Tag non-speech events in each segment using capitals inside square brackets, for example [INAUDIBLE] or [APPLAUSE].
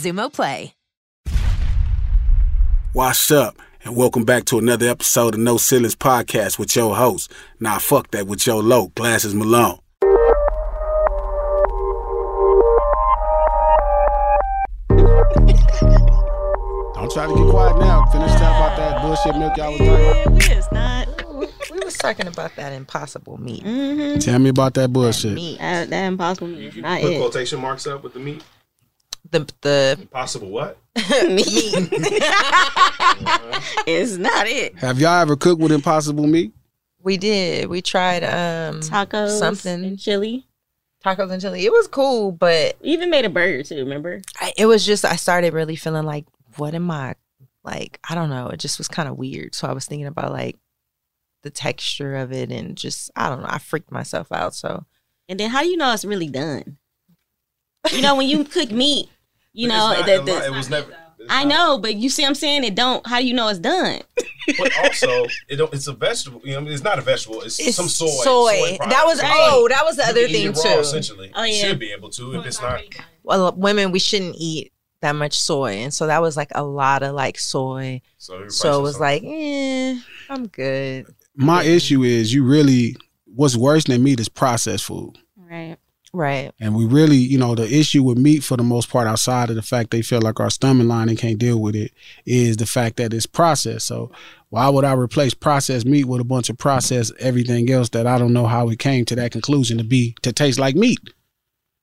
Xumo Play. Wash up and welcome back to another episode of No Ceilings Podcast with your host. Nah, fuck that with your low, Glasses Malone. Don't try to get quiet now. Finish talking about that bullshit milk y'all was talking about. We is not. We was talking about that impossible meat. Mm-hmm. Tell me about that bullshit. Meat. That, that impossible meat is not Put it. quotation marks up with the meat. The the Impossible what? [LAUGHS] meat. [LAUGHS] it's not it. Have y'all ever cooked with impossible meat? we did. We tried um Tacos something and chili. tacos and chili. It was cool, but We even made a burger too. Remember? I, it was just I started really feeling like, what am I like? I don't know. It just was kind of weird. So I was thinking about like the texture of it and just I don't know. I freaked myself out. So And then how do you know it's really done? You know when you cook meat, you know It's not the, the- lot- it was never. I know, but you see, what I'm saying it don't. How do you know it's done? [LAUGHS] But also, it don't, it's a vegetable. You know, it's not a vegetable. It's, It's some soy. soy. product. That was- So, oh, like, that was the other can eat it thing, raw, too. Essentially, Oh, yeah. should be able to if it's not. well, women we shouldn't eat that much soy, and so that was like a lot of like soy. So, So it was something. like, eh, I'm good. My issue is you really what's worse than meat is processed food. Right. Right. And we really, you know, the issue with meat for the most part, outside of the fact they feel like our stomach lining can't deal with it, is the fact that it's processed. So why would I replace processed meat with a bunch of processed everything else that I don't know how it came to that conclusion to be to taste like meat?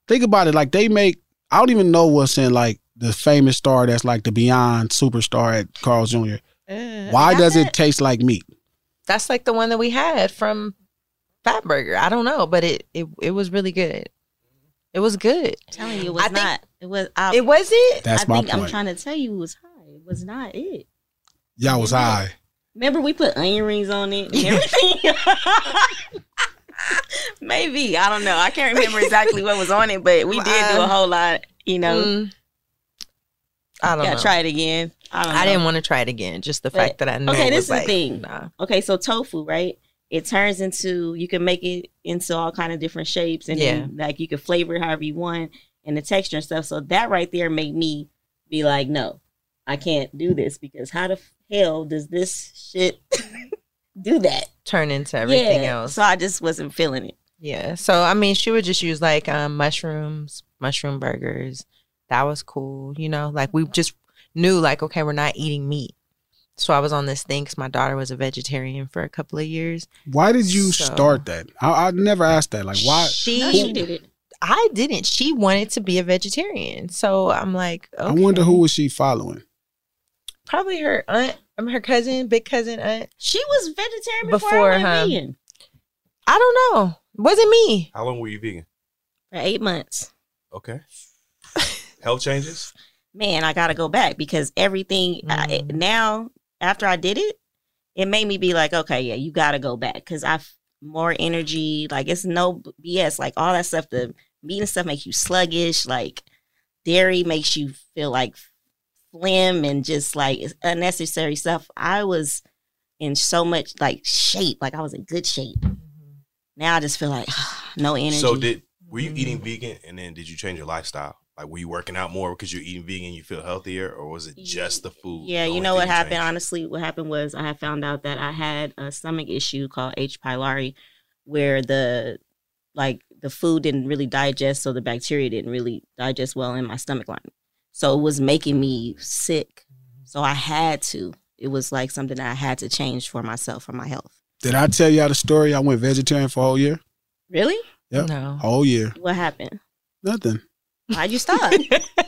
Think about it. Like they make, I don't even know what's in like the famous star that's like the Beyond superstar at Carl's Jr. Uh, Why does it taste like meat? That's like the one that we had from Fatburger. I don't know, but it it, it was really good. It was good. I'm telling you, it was I think- not. It was. I, It was it. That's I my think I'm trying to tell you, it was high. It was not it. Y'all was high. Remember we put onion rings on it and everything. [LAUGHS] Maybe I don't know. I can't remember exactly what was on it, but we did do a whole lot. You know, Mm. I don't gotta know. try it again. I don't. I know. didn't want to try it again. Just the But- fact that I know. Okay, it this is like, the thing. Nah. Okay, so tofu, right? It turns into you can make it into all kind of different shapes, and then like you can flavor it however you want, and the texture and stuff. So that right there made me be like, no, I can't do this because how the hell does this shit [LAUGHS] do that? Turn into everything Yeah, else. So I just wasn't feeling it. Yeah. So I mean, she would just use like um, mushrooms, mushroom burgers. That was cool. You know, like we just knew like, okay, we're not eating meat. So I was on this thing because my daughter was a vegetarian for a couple of years. Why did you So- start that? I, I never asked that. Like, why? She, No, she did it. I didn't. She wanted to be a vegetarian. So I'm like, okay. I wonder who was she following. Probably her aunt, um, her cousin, big cousin aunt. She was vegetarian before, Before, I went huh? vegan I don't know. Wasn't me. How long were you vegan? for eight months. Okay. Health changes? man, I got to go back because everything I, Mm. now after I did it, it made me be like, okay, yeah, you got to go back because I've more energy. Like it's no BS. Like all that stuff, the meat and stuff makes you sluggish. Like dairy makes you feel like phlegm and just like unnecessary stuff. I was in so much like shape. Like I was in good shape. Mm-hmm. Now I just feel like [SIGHS] no energy. So did were you eating mm-hmm. vegan and then did you change your lifestyle? Like were you working out more because you're eating vegan, you feel healthier, or was it just the food? Yeah, the you know what happened? changed? Honestly, what happened was I had found out that I had a stomach issue called H. pylori, where the like the food didn't really digest, so the bacteria didn't really digest well in my stomach lining. So it was making me sick. So I had to. It was like something that I had to change for myself, for my health. Did I tell y'all the story? I went vegetarian for a whole year. Really? Yep. No. Whole year. What happened? Nothing. Why'd you stop?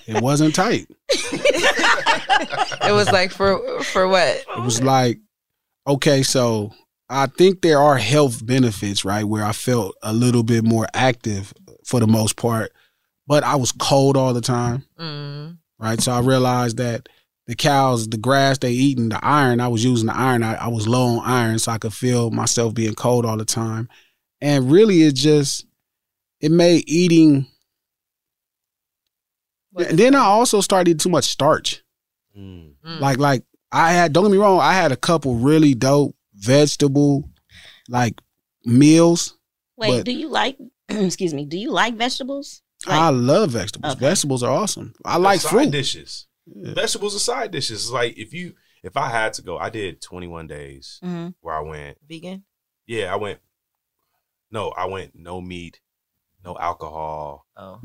It wasn't tight. It was like for for what? It was like, okay, so I think there are health benefits, right? Where I felt a little bit more active for the most part, but I was cold all the time, Mm. right? So I realized that the cows, the grass they eating, the iron, I was using the iron. I, I was low on iron, so I could feel myself being cold all the time. And really, it just, it made eating. And then I also started eating too much starch. Mm. Like like I had don't get me wrong, I had a couple really dope vegetable like meals. Wait, But- do you like [CLEARS THROAT] excuse me, do you like vegetables? I love vegetables. Okay. Vegetables are awesome. I The like side fruit. dishes. Vegetables are side dishes. It's like if you if I had to go, I did 21 days Mhm. where I went. Vegan. Yeah, I went. No, I went no meat, no alcohol Oh.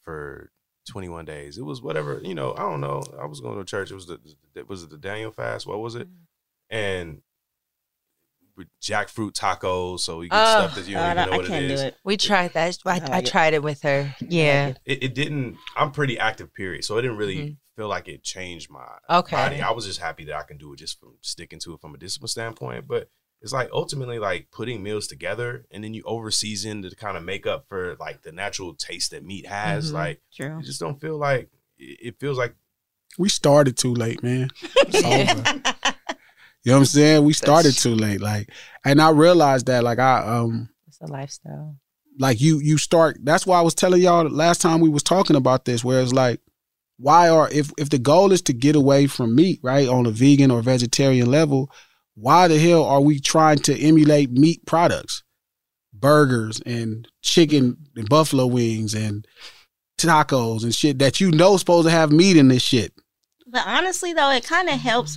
for 21 days. It was whatever you know. I don't know. I was going to church. It was the it was it the Daniel fast. What was it? And with jackfruit tacos. So you get Oh, stuff that you don't God, even I- know I what it can't do it. We tried that. I, I I, like it. tried it with her. Yeah. It, it didn't. I'm pretty active. Period. So it didn't really Mhm. feel like it changed my Okay. body. I was just happy that I can do it just from sticking to it from a discipline standpoint. But it's like ultimately like putting meals together and then you overseason to kind of make up for like the natural taste that meat has. Mhm. Like True. you just don't feel like it it feels like We started too late, man. [LAUGHS] It's over. You know what I'm saying? We started too late. Like and I realized that like I um It's a lifestyle. like you you start that's why I was telling y'all last time we was talking about this where it's like why are if if the goal is to get away from meat right on a vegan or vegetarian level why the hell are we trying to emulate meat products burgers and chicken and buffalo wings and tacos and shit that you know supposed to have meat in this shit But honestly, though, it kind of helps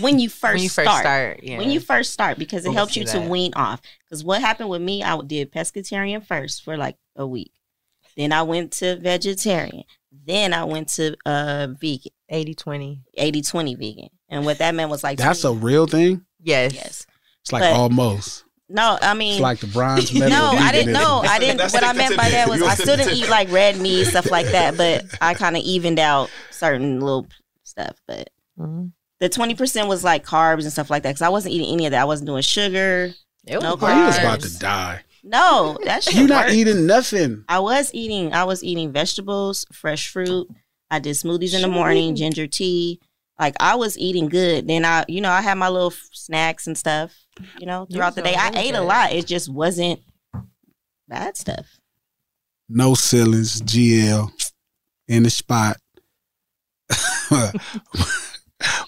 when you first you first start. start, yeah. When you first start, because it I can helps see you to wean off. Because what happened with me, I did pescatarian first for like a week. Then I went to vegetarian. Then I went to uh vegan. 80 20. 80 20 vegan. And what that meant was like that's a real thing Yes. Yes. it's like But- almost No, I mean it's like the bronze [LAUGHS] medal No, I didn't veganism. know. I didn't That's what I meant by that was I still didn't eat like red meat, stuff like [LAUGHS] that, but I kind of evened out certain little stuff. But Mhm. the 20% was like carbs and stuff like that because I wasn't eating any of that. I wasn't doing sugar. It No was oh, you was about to die No, that shit you not worked. eating nothing I was eating. I was eating vegetables, fresh fruit. I did smoothies in the morning, ginger tea. Like I was eating good. Then I, you know, I had my little f- snacks and stuff. You know, throughout the day, I ate a lot. It just wasn't bad stuff. No ceilings, GL in the spot. [LAUGHS] [LAUGHS]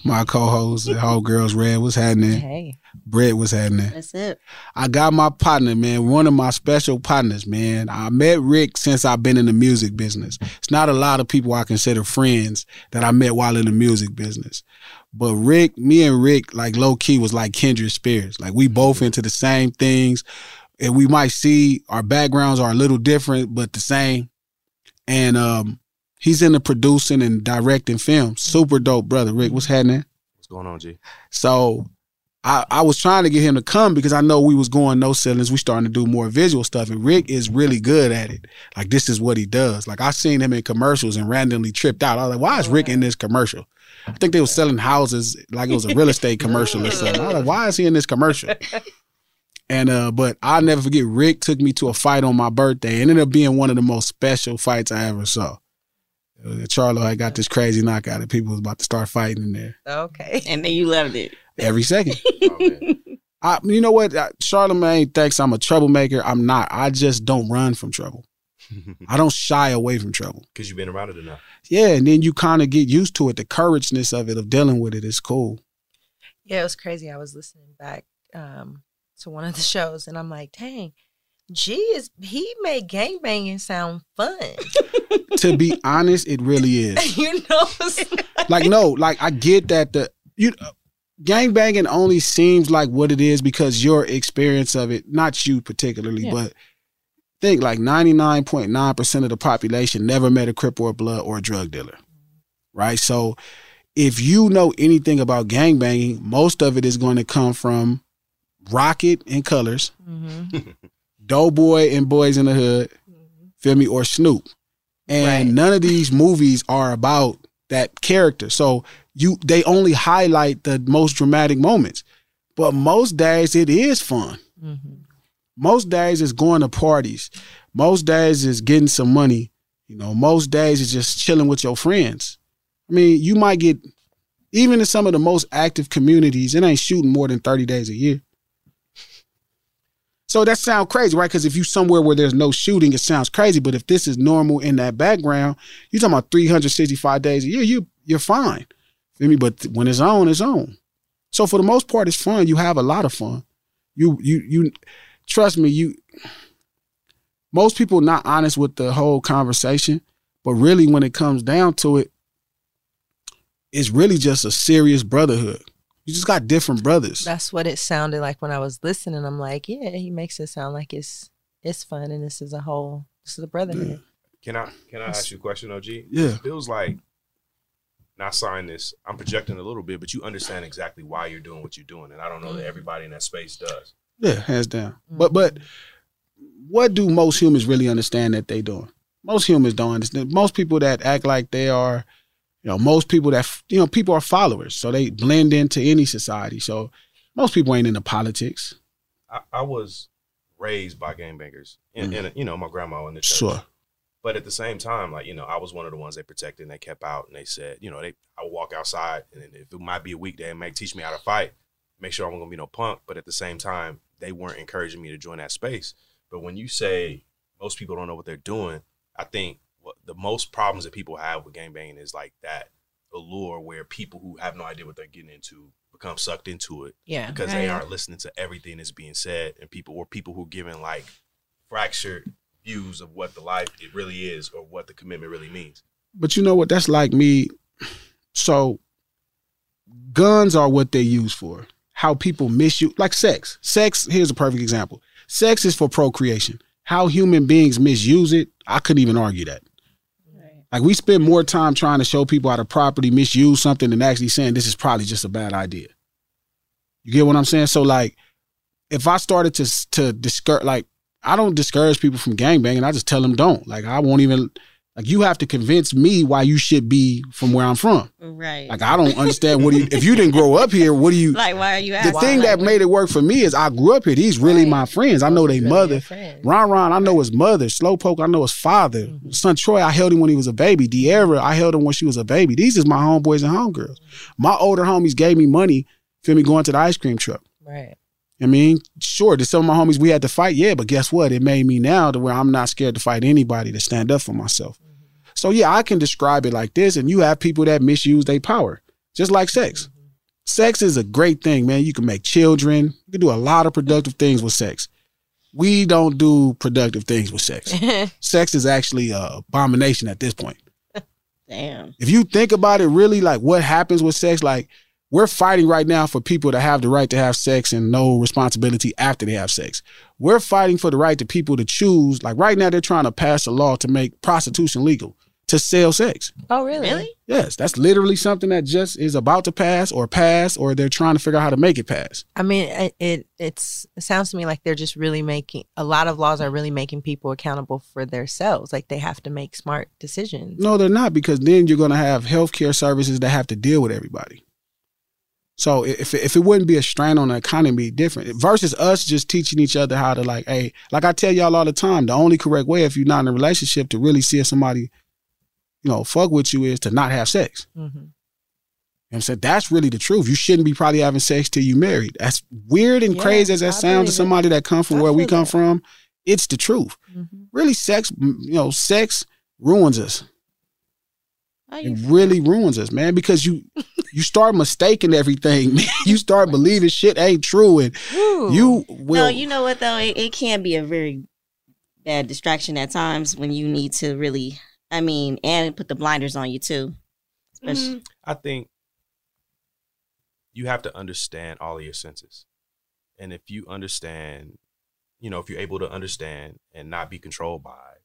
My co-host, the whole girls, Red was happening. Hey. Brett was happening. That's it. I got my partner, man, one of my special partners, man. I met Rick since I've been in the music business. It's not a lot of people I consider friends that I met while in the music business. But Rick, me and Rick, like low key, was like kindred spirits. Like we both into the same things. And we might see our backgrounds are a little different, but the same. And um, he's into producing and directing films. Super dope, brother. Rick, what's happening? What's going on, G? So I, I was trying to get him to come because I know we was going no ceilings. We starting to do more visual stuff, and Rick is really good at it. Like this is what he does. Like I seen him in commercials and randomly tripped out. I was like, why is Rick in this commercial? I think they was selling houses like it was a real estate commercial or something. I was like, why is he in this commercial? [LAUGHS] And uh, but I'll never forget. Rick took me to a fight on my birthday. It ended up being one of the most special fights I ever saw. Uh, Charlo had got this crazy knockout, and people was about to start fighting in there Okay. [LAUGHS] And then you loved it. every second. [LAUGHS] Oh. I, you know what? Uh, Charlemagne thinks I'm a troublemaker. I'm not. I just don't run from trouble. [LAUGHS] I don't shy away from trouble. Because you've been around it enough. Yeah, and then you kind of get used to it. The courageness of it, of dealing with it, is cool. Yeah, it was crazy. I was listening back um, to one of the shows, and I'm like, dang, G is he made gangbanging sound fun. [LAUGHS] to be honest, it really is. [LAUGHS] you know, Like no, like I get that the you gang banging only seems like what it is because your experience of it, not you particularly, Yeah. but think like 99.9% of the population never met a crip or a blood or a drug dealer. Right? So if you know anything about gang banging, most of it is going to come from Rocket and Colors, Mm-hmm. [LAUGHS] Doughboy and Boyz n the Hood, feel me, or Snoop. And Right. none of these movies are about that character. So you they only highlight the most dramatic moments. But most days it is fun. Mm-hmm. Most days is going to parties. Most days is getting some money. You know, most days is just chilling with your friends. I mean, you might get even in some of the most active communities, it ain't shooting more than 30 days a year. So that sounds crazy, right? Because if you somewhere where there's no shooting, it sounds crazy. But if this is normal in that background, you're talking about 365 days a year, you you're fine. Feel me? But when it's on, it's on. So for the most part, it's fun. You have a lot of fun. You you you trust me, you most people not honest with the whole conversation, but really when it comes down to it, it's really just a serious brotherhood. You just got different brothers. That's what it sounded like when I was listening. I'm like, yeah, he makes it sound like it's it's fun, and this is a whole this is a brotherhood. Can I can I ask you a question, OG? Yeah. It feels like not saying this, I'm projecting a little bit, but you understand exactly why you're doing what you're doing. And I don't know that mm. everybody in that space does. Yeah, hands down. Mm. But but what do most humans really understand that they doing? Most humans don't understand. Most people that act like they are, you know, most people that you know, people are followers, so they blend into any society. So most people ain't into politics. I, I was raised by gangbangers. And, mm. and you know, my grandma in the church. Sure. But at the same time, like, you know, I was one of the ones they protected and they kept out and they said, you know, they I would walk outside and if it might be a weekday, it might teach me how to fight, make sure I wasn't gonna be no punk. But at the same time, they weren't encouraging me to join that space. But when you say most people don't know what they're doing, I think the most problems that people have with gangbanging is like that allure where people who have no idea what they're getting into become sucked into it. Yeah. Because Yeah, they aren't listening to everything that's being said and people or people who are giving like fractured views of what the life it really is or what the commitment really means. But you know what? That's like me. So guns are what they use for. How people misuse like sex. Sex, here's a perfect example. Sex is for procreation. How human beings misuse it, I couldn't even argue that. Like we spend more time trying to show people how to properly misuse something than actually saying this is probably just a bad idea. You get what I'm saying? So like, if I started to to discourage, like I don't discourage people from gangbanging. I just tell them don't. Like I won't even Like you have to convince me why you should be from where I'm from. Right. Like I don't understand what do you if you didn't grow up here, what do you like why are you the thing that made it work for me is I grew up here. These really my friends. I know they mother. Ron Ron, I know his mother. Slowpoke, I know his father. Mm-hmm. Son Troy, I held him when he was a baby. De'Ara, I held him when she was a baby. These is my homeboys and homegirls. My older homies gave me money, feel me, going to the ice cream truck. Right. I mean, sure, to some of my homies we had to fight, yeah, but guess what? It made me now to where I'm not scared to fight anybody to stand up for myself. So yeah, I can describe it like this, and you have people that misuse their power, just like sex. Sex is a great thing, man. You can make children. You can do a lot of productive things with sex. We don't do productive things with sex. [LAUGHS] sex is actually a abomination at this point. Damn. If you think about it, really, like what happens with sex, like we're fighting right now for people to have the right to have sex and no responsibility after they have sex. We're fighting for the right to people to choose. Like right now, they're trying to pass a law to make prostitution legal to sell sex. Oh, really? Really? Yes, that's literally something that just is about to pass or pass, or they're trying to figure out how to make it pass. I mean, it, it it's it sounds to me like they're just really making a lot of laws are really making people accountable for themselves. Like they have to make smart decisions. No, they're not because then you're going to have healthcare services that have to deal with everybody. So if if it wouldn't be a strain on the economy, different versus us just teaching each other how to like, hey, like I tell y'all all the time, the only correct way if you're not in a relationship to really see if somebody, you know, fuck with you is to not have sex. Mm-hmm. And so that's really the truth. You shouldn't be probably having sex till you married. That's weird and Yeah, crazy as that I sounds to somebody that come from I where we come that. from. It's the truth. Mm-hmm. Really, sex, you know, sex ruins us. It really ruins us, man, because you you start mistaking everything. [LAUGHS] Man. You start believing shit ain't true, and you will. no, you know what though? It, it can be a very bad distraction at times when you need to really. I mean, and put the blinders on you too. Especially, mm-hmm. I think you have to understand all of your senses. And if you understand, you know, if you're able to understand and not be controlled by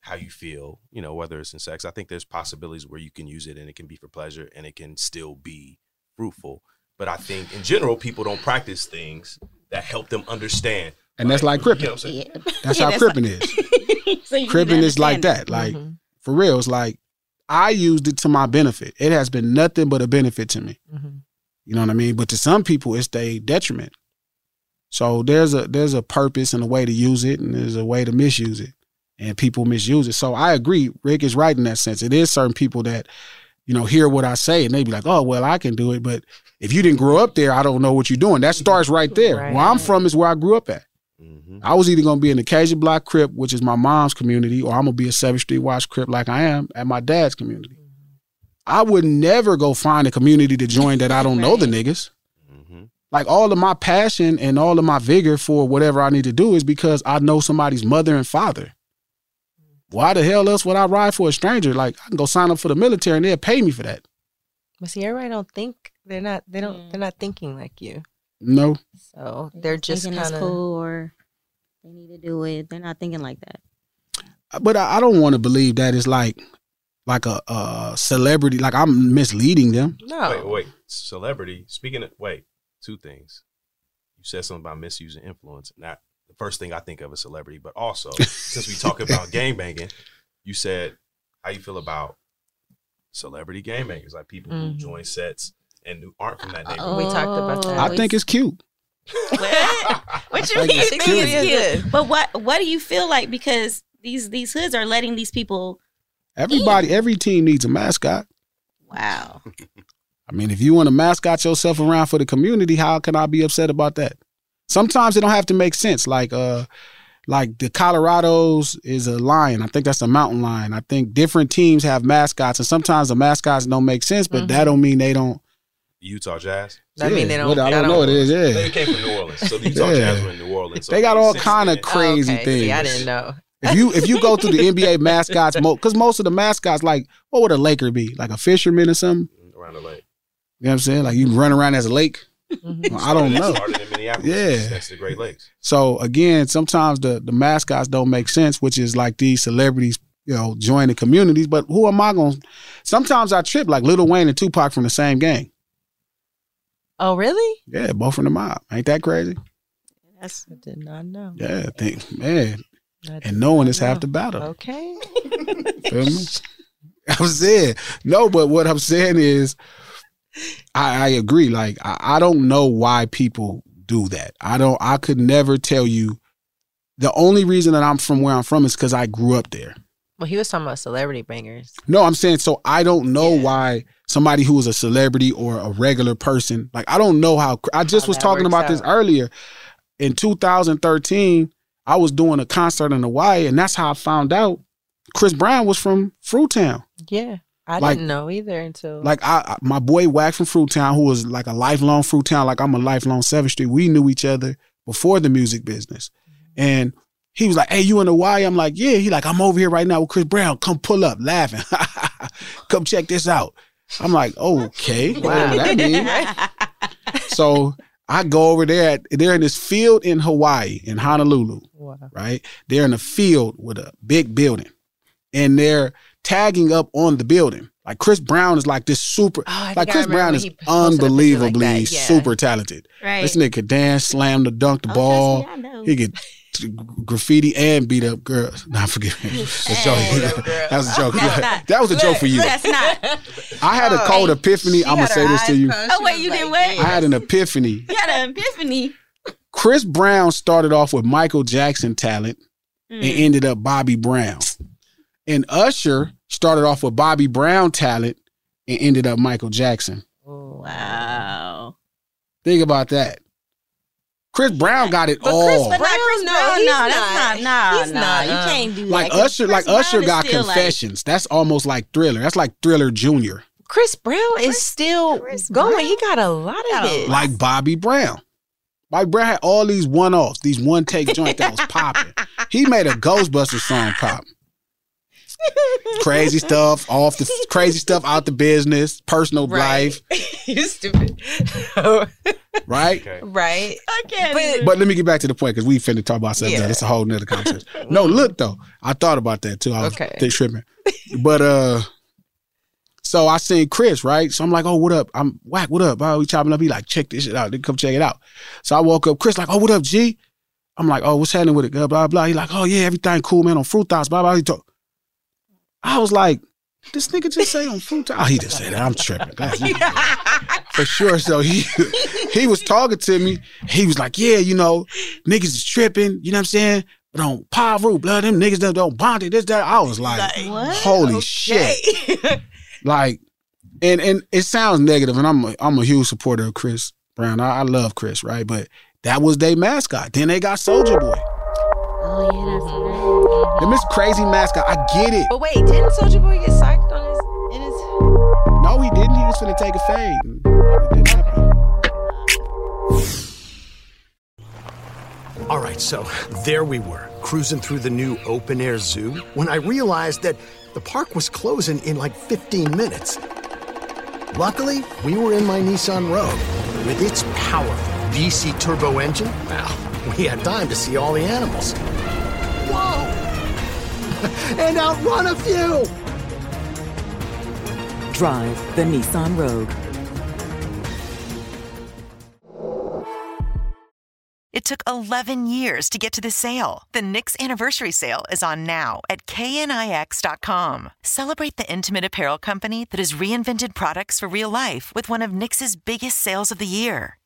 how you feel, you know, whether it's in sex, I think there's possibilities where you can use it and it can be for pleasure and it can still be fruitful. But I think in general, people don't practice things that help them understand. and that's like You know what That's [LAUGHS] Yeah, how that's cripping is. [LAUGHS] so you need to Cripping is like that. Like mm-hmm. For real, it's like I used it to my benefit. It has been nothing but a benefit to me. Mm-hmm. You know what I mean? But to some people, it's a detriment. So there's a there's a purpose and a way to use it, and there's a way to misuse it, and people misuse it. So I agree. Rick is right in that sense. It is certain people that you know hear what I say and they be like, "Oh, well, I can do it." But if you didn't grow up there, I don't know what you're doing. That starts right there. Right. Where I'm from is where I grew up at. Mm-hmm. I was either gonna be in the Cajun Block Crip, which is my mom's community, or I'm gonna be a Seventh Street Watts Crip like I am at my dad's community. I would never go find a community to join that I don't know the niggas. Mm-hmm. Like all of my passion and all of my vigor for whatever I need to do is because I know somebody's mother and father. Why the hell else would I ride for a stranger? Like I can go sign up for the military and they'll pay me for that. But see, everybody don't think they're not. They don't. They're not thinking like you. No. So they're just thinking kind of. cool or they need to do it. They're not thinking like that. But I, I don't want to believe that it's like like a, a celebrity. Like I'm misleading them. No. Wait, wait. Celebrity. Speaking of, wait, two things. You said something about misusing influence. Not the first thing I think of is celebrity, but also since we talk about [LAUGHS] gang banging, you said how you feel about celebrity gang bangers, like people who Mhm. join sets and who aren't from that neighborhood. Oh, We talked about that. I think it's cute. What what you mean? think it's cute. it's cute? But what what do you feel like because these these hoods are letting these people? Everybody, every team needs a mascot. Wow. I mean, if you want to mascot yourself around for the community, how can I be upset about that? Sometimes it don't have to make sense. Like uh like the Colorados is a lion. I think that's a mountain lion. I think different teams have mascots, and sometimes the mascots don't make sense, but that don't mean they don't. Utah Jazz. That mean they don't- What, I that don't know what it is. Yeah, They came from New Orleans, so the Utah Yeah. Jazz were in New Orleans. So they got all kind of then. crazy okay. things. See, I didn't know. If you if you go through the NBA [LAUGHS] mascots, because most of the mascots, like what would a Laker be? Like a fisherman or something? around the lake. You know what I'm saying? Like you run around as a lake. Mm-hmm. Well, I don't know. Started in Minneapolis. Yeah. Next to the Great Lakes. So again, sometimes the the mascots don't make sense, which is like these celebrities, you know, join the communities. But who am I going? to Sometimes I trip like Lil Wayne and Tupac from the same gang. Oh, really? Yeah, both from the mob. Ain't that crazy? That's I did not know. Yeah, I think man. And knowing is half the battle. Okay. [LAUGHS] Feel me? [LAUGHS] I'm saying no, but what I'm saying is, I, I agree. Like I, I don't know why people do that. I don't. I could never tell you. The only reason that I'm from where I'm from is because I grew up there. Well, he was talking about celebrity bangers. No, I'm saying so. I don't know why somebody who is a celebrity or a regular person, like I don't know how. I just How was talking about this earlier. In 2013, I was doing a concert in Hawaii, and that's how I found out Chris Brown was from Fruitown. Yeah, I Like- didn't know either until Like I, my boy Wack from Fruitown, who was like a lifelong Fruitown, like I'm a lifelong Seventh Street. We knew each other before the music business, mm-hmm. and he was like, "Hey, you in Hawaii?" I'm like, "Yeah." He like, "I'm over here right now with Chris Brown. Come pull up, laughing. [LAUGHS] Come check this out." I'm like, "Okay, [LAUGHS] wow, that mean?" So I go over there. At, they're in this field in Hawaii, in Honolulu, wow. right? They're in a field with a big building, and they're tagging up on the building. Like Chris Brown is like this super, Oh, like Chris Brown is he posted a picture like unbelievably yeah. super talented. Right. This nigga could dance, slam the dunk the Oh, ball. trust me, He could t- graffiti and beat up girls. Nah, forgive [LAUGHS] me. That's a joke. that was a joke. That's not- that was a joke for you. That's not. [LAUGHS] I had a Oh, cold hey, epiphany. I'm gonna say this to you. Oh wait, you didn't wait. I had an epiphany. [LAUGHS] You had an epiphany. Chris Brown started off with Michael Jackson talent and Mm. ended up Bobby Brown. And Usher started off with Bobby Brown talent and ended up Michael Jackson. Wow. Think about that. Chris Brown got it But all. Chris, but not Chris no, Brown. he's No, that's not. not. Nah, He's nah. not, You um, can't do like that. 'cause Usher, Chris like Brown Usher got still, like- confessions. That's almost like Thriller. That's like Thriller Junior. Chris Brown is still going. He got a lot of it. like Bobby Brown. Bobby Brown had all these one offs, these one take joints that was popping. He made a Ghostbusters song pop. [LAUGHS] Crazy stuff, off the crazy stuff out the business, personal life, [LAUGHS] you stupid. [LAUGHS] right? Okay. right. I can't. But- But let me get back to the point because we finna talk about something Yeah. else. It's a whole nother conversation. no, look though, I thought about that too. I was Okay. think tripping. But uh so I seen Chris, right? So I'm like, oh, what up? I'm whack, what up? Oh, we chopping up. He like, check this shit out. They come check it out. So I woke up, Chris like, oh, what up, G? I'm like, oh, what's happening with it? Blah, blah, blah. He like, oh yeah, everything cool, man, on fruit thoughts, blah, blah. He talk. I was like, this nigga just say on fruit thoughts. Oh, he just said that. I'm tripping. [LAUGHS] For sure. So he [LAUGHS] he was talking to me. He was like, yeah, you know, niggas is tripping, you know what I'm saying? But on Piru, blood, them niggas that don't bond it, this, that. I was like, What? holy shit. [LAUGHS] Like, and and it sounds negative, and I'm a, I'm a huge supporter of Chris Brown. I, I love Chris, right? But that was their mascot. Then they got Soulja Boy. Oh yeah, that's mm-hmm. right. Mm-hmm. Them is crazy mascot. I get it. But wait, didn't Soulja Boy get psyched on his in his? No, he didn't. He was finna take a fade. It didn't happen. All right, so there we were, cruising through the new open air zoo when I realized that the park was closing in like 15 minutes. Luckily, we were in my Nissan Rogue. With its powerful VC turbo engine, well, we had time to see all the animals. Whoa! [LAUGHS] and outrun a few! Drive the Nissan Rogue. It took 11 years to get to this sale. The Knix anniversary sale is on now at knix.com. Celebrate the intimate apparel company that has reinvented products for real life with one of Knix's biggest sales of the year.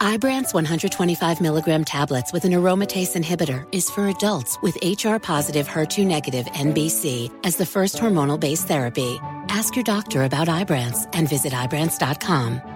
Ibrance 125 milligram tablets with an aromatase inhibitor is for adults with HR positive HER2 negative MBC as the first hormonal based therapy. Ask your doctor about Ibrance and visit Ibrance.com.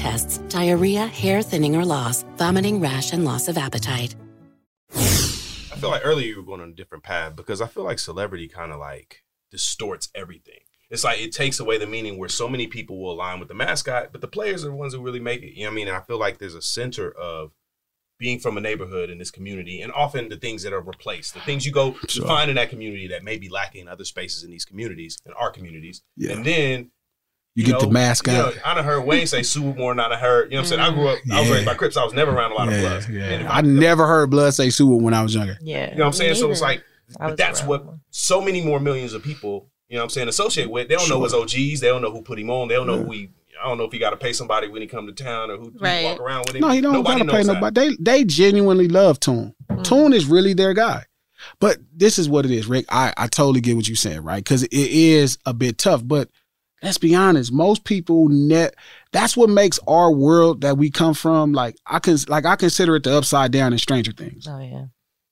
tests, diarrhea, hair thinning or loss, vomiting, rash, and loss of appetite. I feel like earlier you were going on a different path because I feel like celebrity kind of like distorts everything. It's like it takes away the meaning where so many people will align with the mascot, but the players are the ones who really make it. You know what I mean? And I feel like there's a center of being from a neighborhood in this community and often the things that are replaced, the things you go to find in that community that may be lacking in other spaces in these communities, in our communities. Yeah. And then You get the mask mascot. You know, I done heard Wayne say super more than I done heard. You know what I'm saying? I grew up, I was raised by Crips. I was never around a lot of Yeah, Bloods. yeah. And I never heard blood say super when I was younger. Yeah. you know what I'm saying? So it's like, but that's around what so many more millions of people, you know what I'm saying, associate with. They don't know his OGs. They don't know who put him on. They don't know who he, I don't know if he got to pay somebody when he come to town or who, who Right. walk around with him. No, he don't Nobody gotta pay knows that. nobody. They they genuinely love Tune. Tune is really their guy. But this is what it is, Rick. I, I totally get what you're saying, right? Because it is a bit tough. But let's be honest, most people net that's what makes our world that we come from, like I can like I consider it the upside down in Stranger Things. Oh yeah.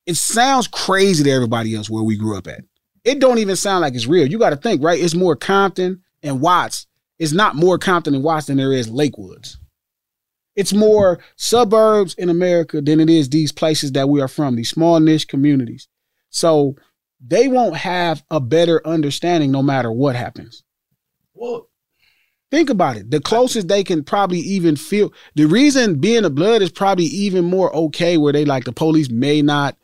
It sounds crazy to everybody else where we grew up at. It don't even sound like it's real. You got to think, right? It's more Compton and Watts. It's not more Compton and Watts than there is Lakewoods. It's more suburbs in America than it is these places that we are from, these small niche communities. So they won't have a better understanding no matter what happens. Well, Think about it. The closest they can probably even feel the reason being a blood is probably even more okay where they like the police may not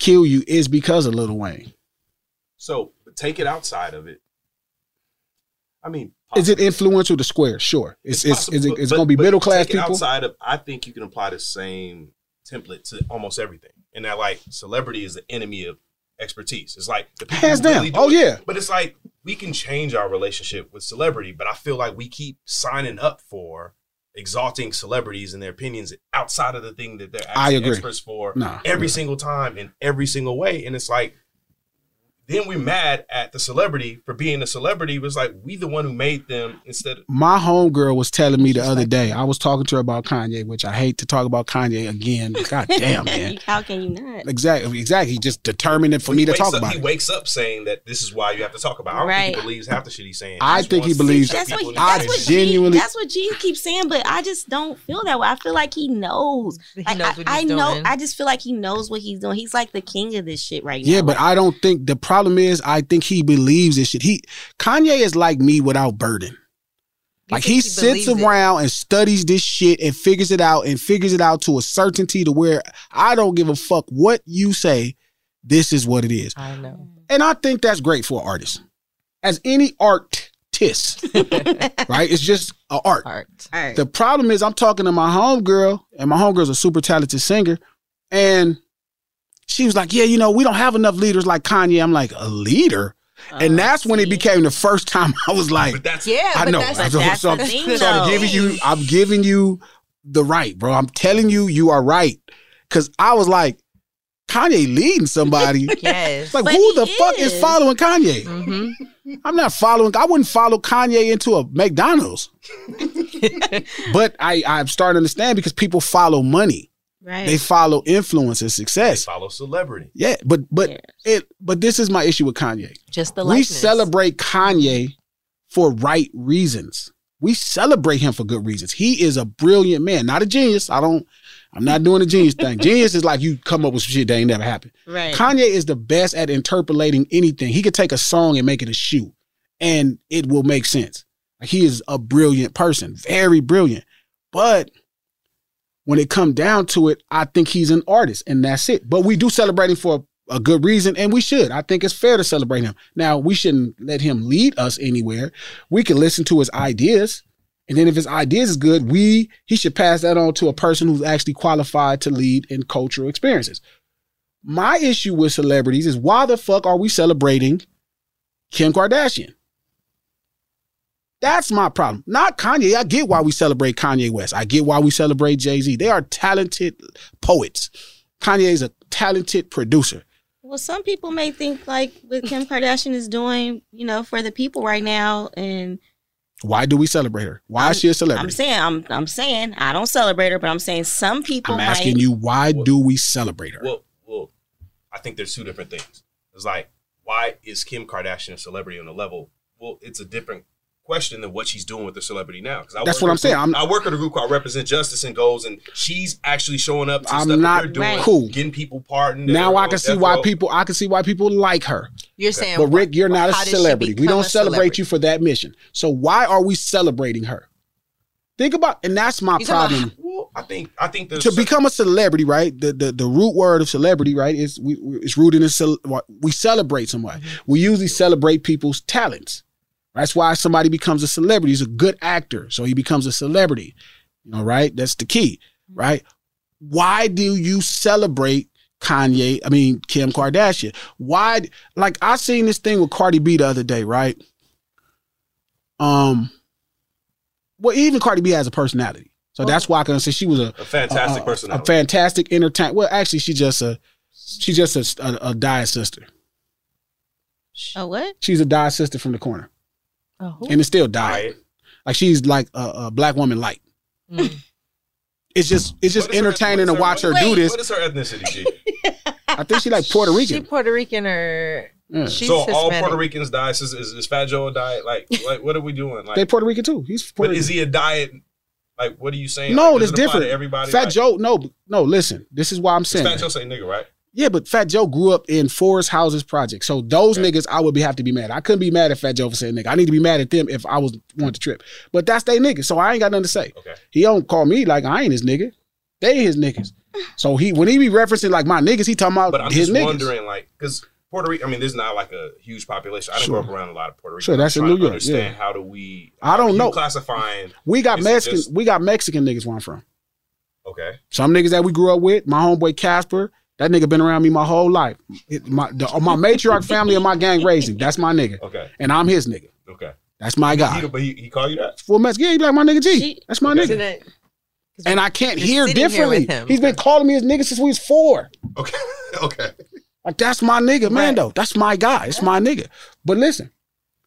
kill you is because of Lil Wayne. So take it outside of it. I mean, Is it influential to square? Sure. It's it's, possible, is it, it's but- going to be middle class take it people. Outside of, I think you can apply the same template to almost everything. And that, like, celebrity is the enemy of expertise. It's like the people Hands who down. really Oh, it. yeah. But it's like we can change our relationship with celebrity, but I feel like we keep signing up for exalting celebrities and their opinions outside of the thing that they're I agree. experts for Nah. every single time in every single way. And it's like then we're mad at the celebrity for being a celebrity. It was like we the one who made them instead of My homegirl was telling me the other day. I was talking to her about Kanye, which I hate to talk about Kanye again. God [LAUGHS] damn, man. How can you not? Exactly, exactly. He just determined it for me to talk up, about He it. wakes up saying that this is why you have to talk about. it. I don't think Right. he believes half the shit he's saying. I just think he believes- That's what, people that's what face. genuinely- G, that's what G keeps saying, but I just don't feel that way. I feel like he knows. He Like, knows I, what I he's know. I just feel like he knows what he's doing. He's like the king of this shit right now. Yeah, but I don't think the problem is I think he believes this shit. He Kanye is like me without burden. Like he, he sits believes it? around and studies this shit and figures it out and figures it out to a certainty to where I don't give a fuck what you say. This is what it is. I know. And I think that's great for an artist. As any artist, right? [LAUGHS] right? It's just a art. Art. Art. The problem is I'm talking to my homegirl, and my homegirl's a super talented singer, and she was like, "Yeah, you know, we don't have enough leaders like Kanye." I'm like, "A leader?" and that's when it became the first time [LAUGHS] I was like, Yeah, I know. that's, so, that's so, the thing, so I'm giving you, I'm giving you the right, bro. I'm telling you, you are right. Cause I was like, Kanye leading somebody. [LAUGHS] Yes. It's like But who the he fuck is is. following Kanye? Mm-hmm. I'm not following. I wouldn't follow Kanye into a McDonald's. [LAUGHS] but I, I'm starting to understand because people follow money. Right. They follow influence and success. Follow celebrity. Yeah, but but it but this is my issue with Kanye. Just the we celebrate Kanye for right reasons. We celebrate him for good reasons. He is a brilliant man, not a genius. I don't. I'm not doing the genius thing. [LAUGHS] Genius is like you come up with some shit that ain't never happened. Right. Kanye is the best at interpolating anything. He could take a song and make it a shoe, and it will make sense. He is a brilliant person, very brilliant. But when it come down to it, I think he's an artist, and that's it. But we do celebrate him for a good reason, and we should. I think it's fair to celebrate him. Now, we shouldn't let him lead us anywhere. We can listen to his ideas, and then if his ideas is good, we he should pass that on to a person who's actually qualified to lead in cultural experiences. My issue with celebrities is why the fuck are we celebrating Kim Kardashian? That's my problem. Not Kanye. I get why we celebrate Kanye West. I get why we celebrate Jay Z. They are talented poets. Kanye is a talented producer. Well, some people may think like what Kim Kardashian is doing, you know, for the people right now, and Why do we celebrate her? Why is she a I'm celebrity? saying, I'm, I'm saying, I don't celebrate her, but I'm saying some people. I'm asking might, you, why do we celebrate her? Well, well, I think there's two different things. It's like, why is Kim Kardashian a celebrity on a level? Well, it's a different question than what she's doing with the celebrity now. Because That's what I'm saying. I'm- I work at a group called Represent Justice and Goals, and she's actually showing up to I'm stuff not they're doing, cool. getting people pardoned. Now I can uh, see why people I can see why people like her. You're saying, But Rick, you're not a how did she celebrity. We don't celebrate celebrity? you for that mission. So why are we celebrating her? Think about, and that's my You talking problem. about- well, I think I think to become a celebrity, right? The, the the root word of celebrity, right, is we we- it's rooted in cel- we celebrate somebody. Mm-hmm. We usually celebrate people's talents. That's why somebody becomes a celebrity. He's a good actor, so he becomes a celebrity. You know, right? That's the key, right? Why do you celebrate Kanye? I mean Kim Kardashian. Why? Like I seen this thing with Cardi B the other day, right? Um. Well, even Cardi B has a personality, so that's why I can say she was a a fantastic a- personality. a fantastic entertainer. Well, actually, she's just a she's just a, a, a diet sister. Oh, what? She's a diet sister from the corner, Oh, and it's still diet. Like she's like a, a black woman light. Hmm. It's just it's just What is her- entertaining to watch her Wait, do this. What is her ethnicity, G? I think she like [LAUGHS] Puerto Rican. She Puerto Rican or Yeah. she's so all Puerto Ricans die. Is, is, is Fat Joe a diet? Like, like, what are we doing? Like, They Puerto Rican too. He's Puerto but is he a diet? Like, what are you saying? no, like, that's does it apply to different. Everybody. Fat like, Joe, no, no. Listen, this is why I'm saying. Fat. Joe say nigga, right? Yeah, but Fat Joe grew up in Forest Houses Project. So those niggas, I would be have to be mad. I couldn't be mad at Fat Joe for saying nigga. I need to be mad at them if I was wanting to trip. But that's they niggas. So I ain't got nothing to say. Okay. He don't call me like I ain't his nigga. They his niggas. So he when he be referencing like my niggas, he talking about But I'm his just niggas. wondering, like, because Puerto Rico. I mean, there's not like a huge population. I didn't Sure. grow up around a lot of Puerto Rico. Sure, that's in New York, Understand yeah. how do we? I don't know. Classifying. we got Mexican, just- we got Mexican niggas where I'm from. Okay. Some niggas that we grew up with, my homeboy Casper, that nigga been around me my whole life. It- my the, my matriarch family and my gang raised him. That's my nigga. Okay. And I'm his nigga. Okay. That's my guy. He, but he, he call you that? Full Mexican. Yeah, he be like my nigga G. That's my Okay. nigga. And I can't hear differently. with him. He's been calling me his nigga since we was four. Okay. [LAUGHS] okay. Like that's my nigga, man. Though that's my guy. It's my nigga. But listen,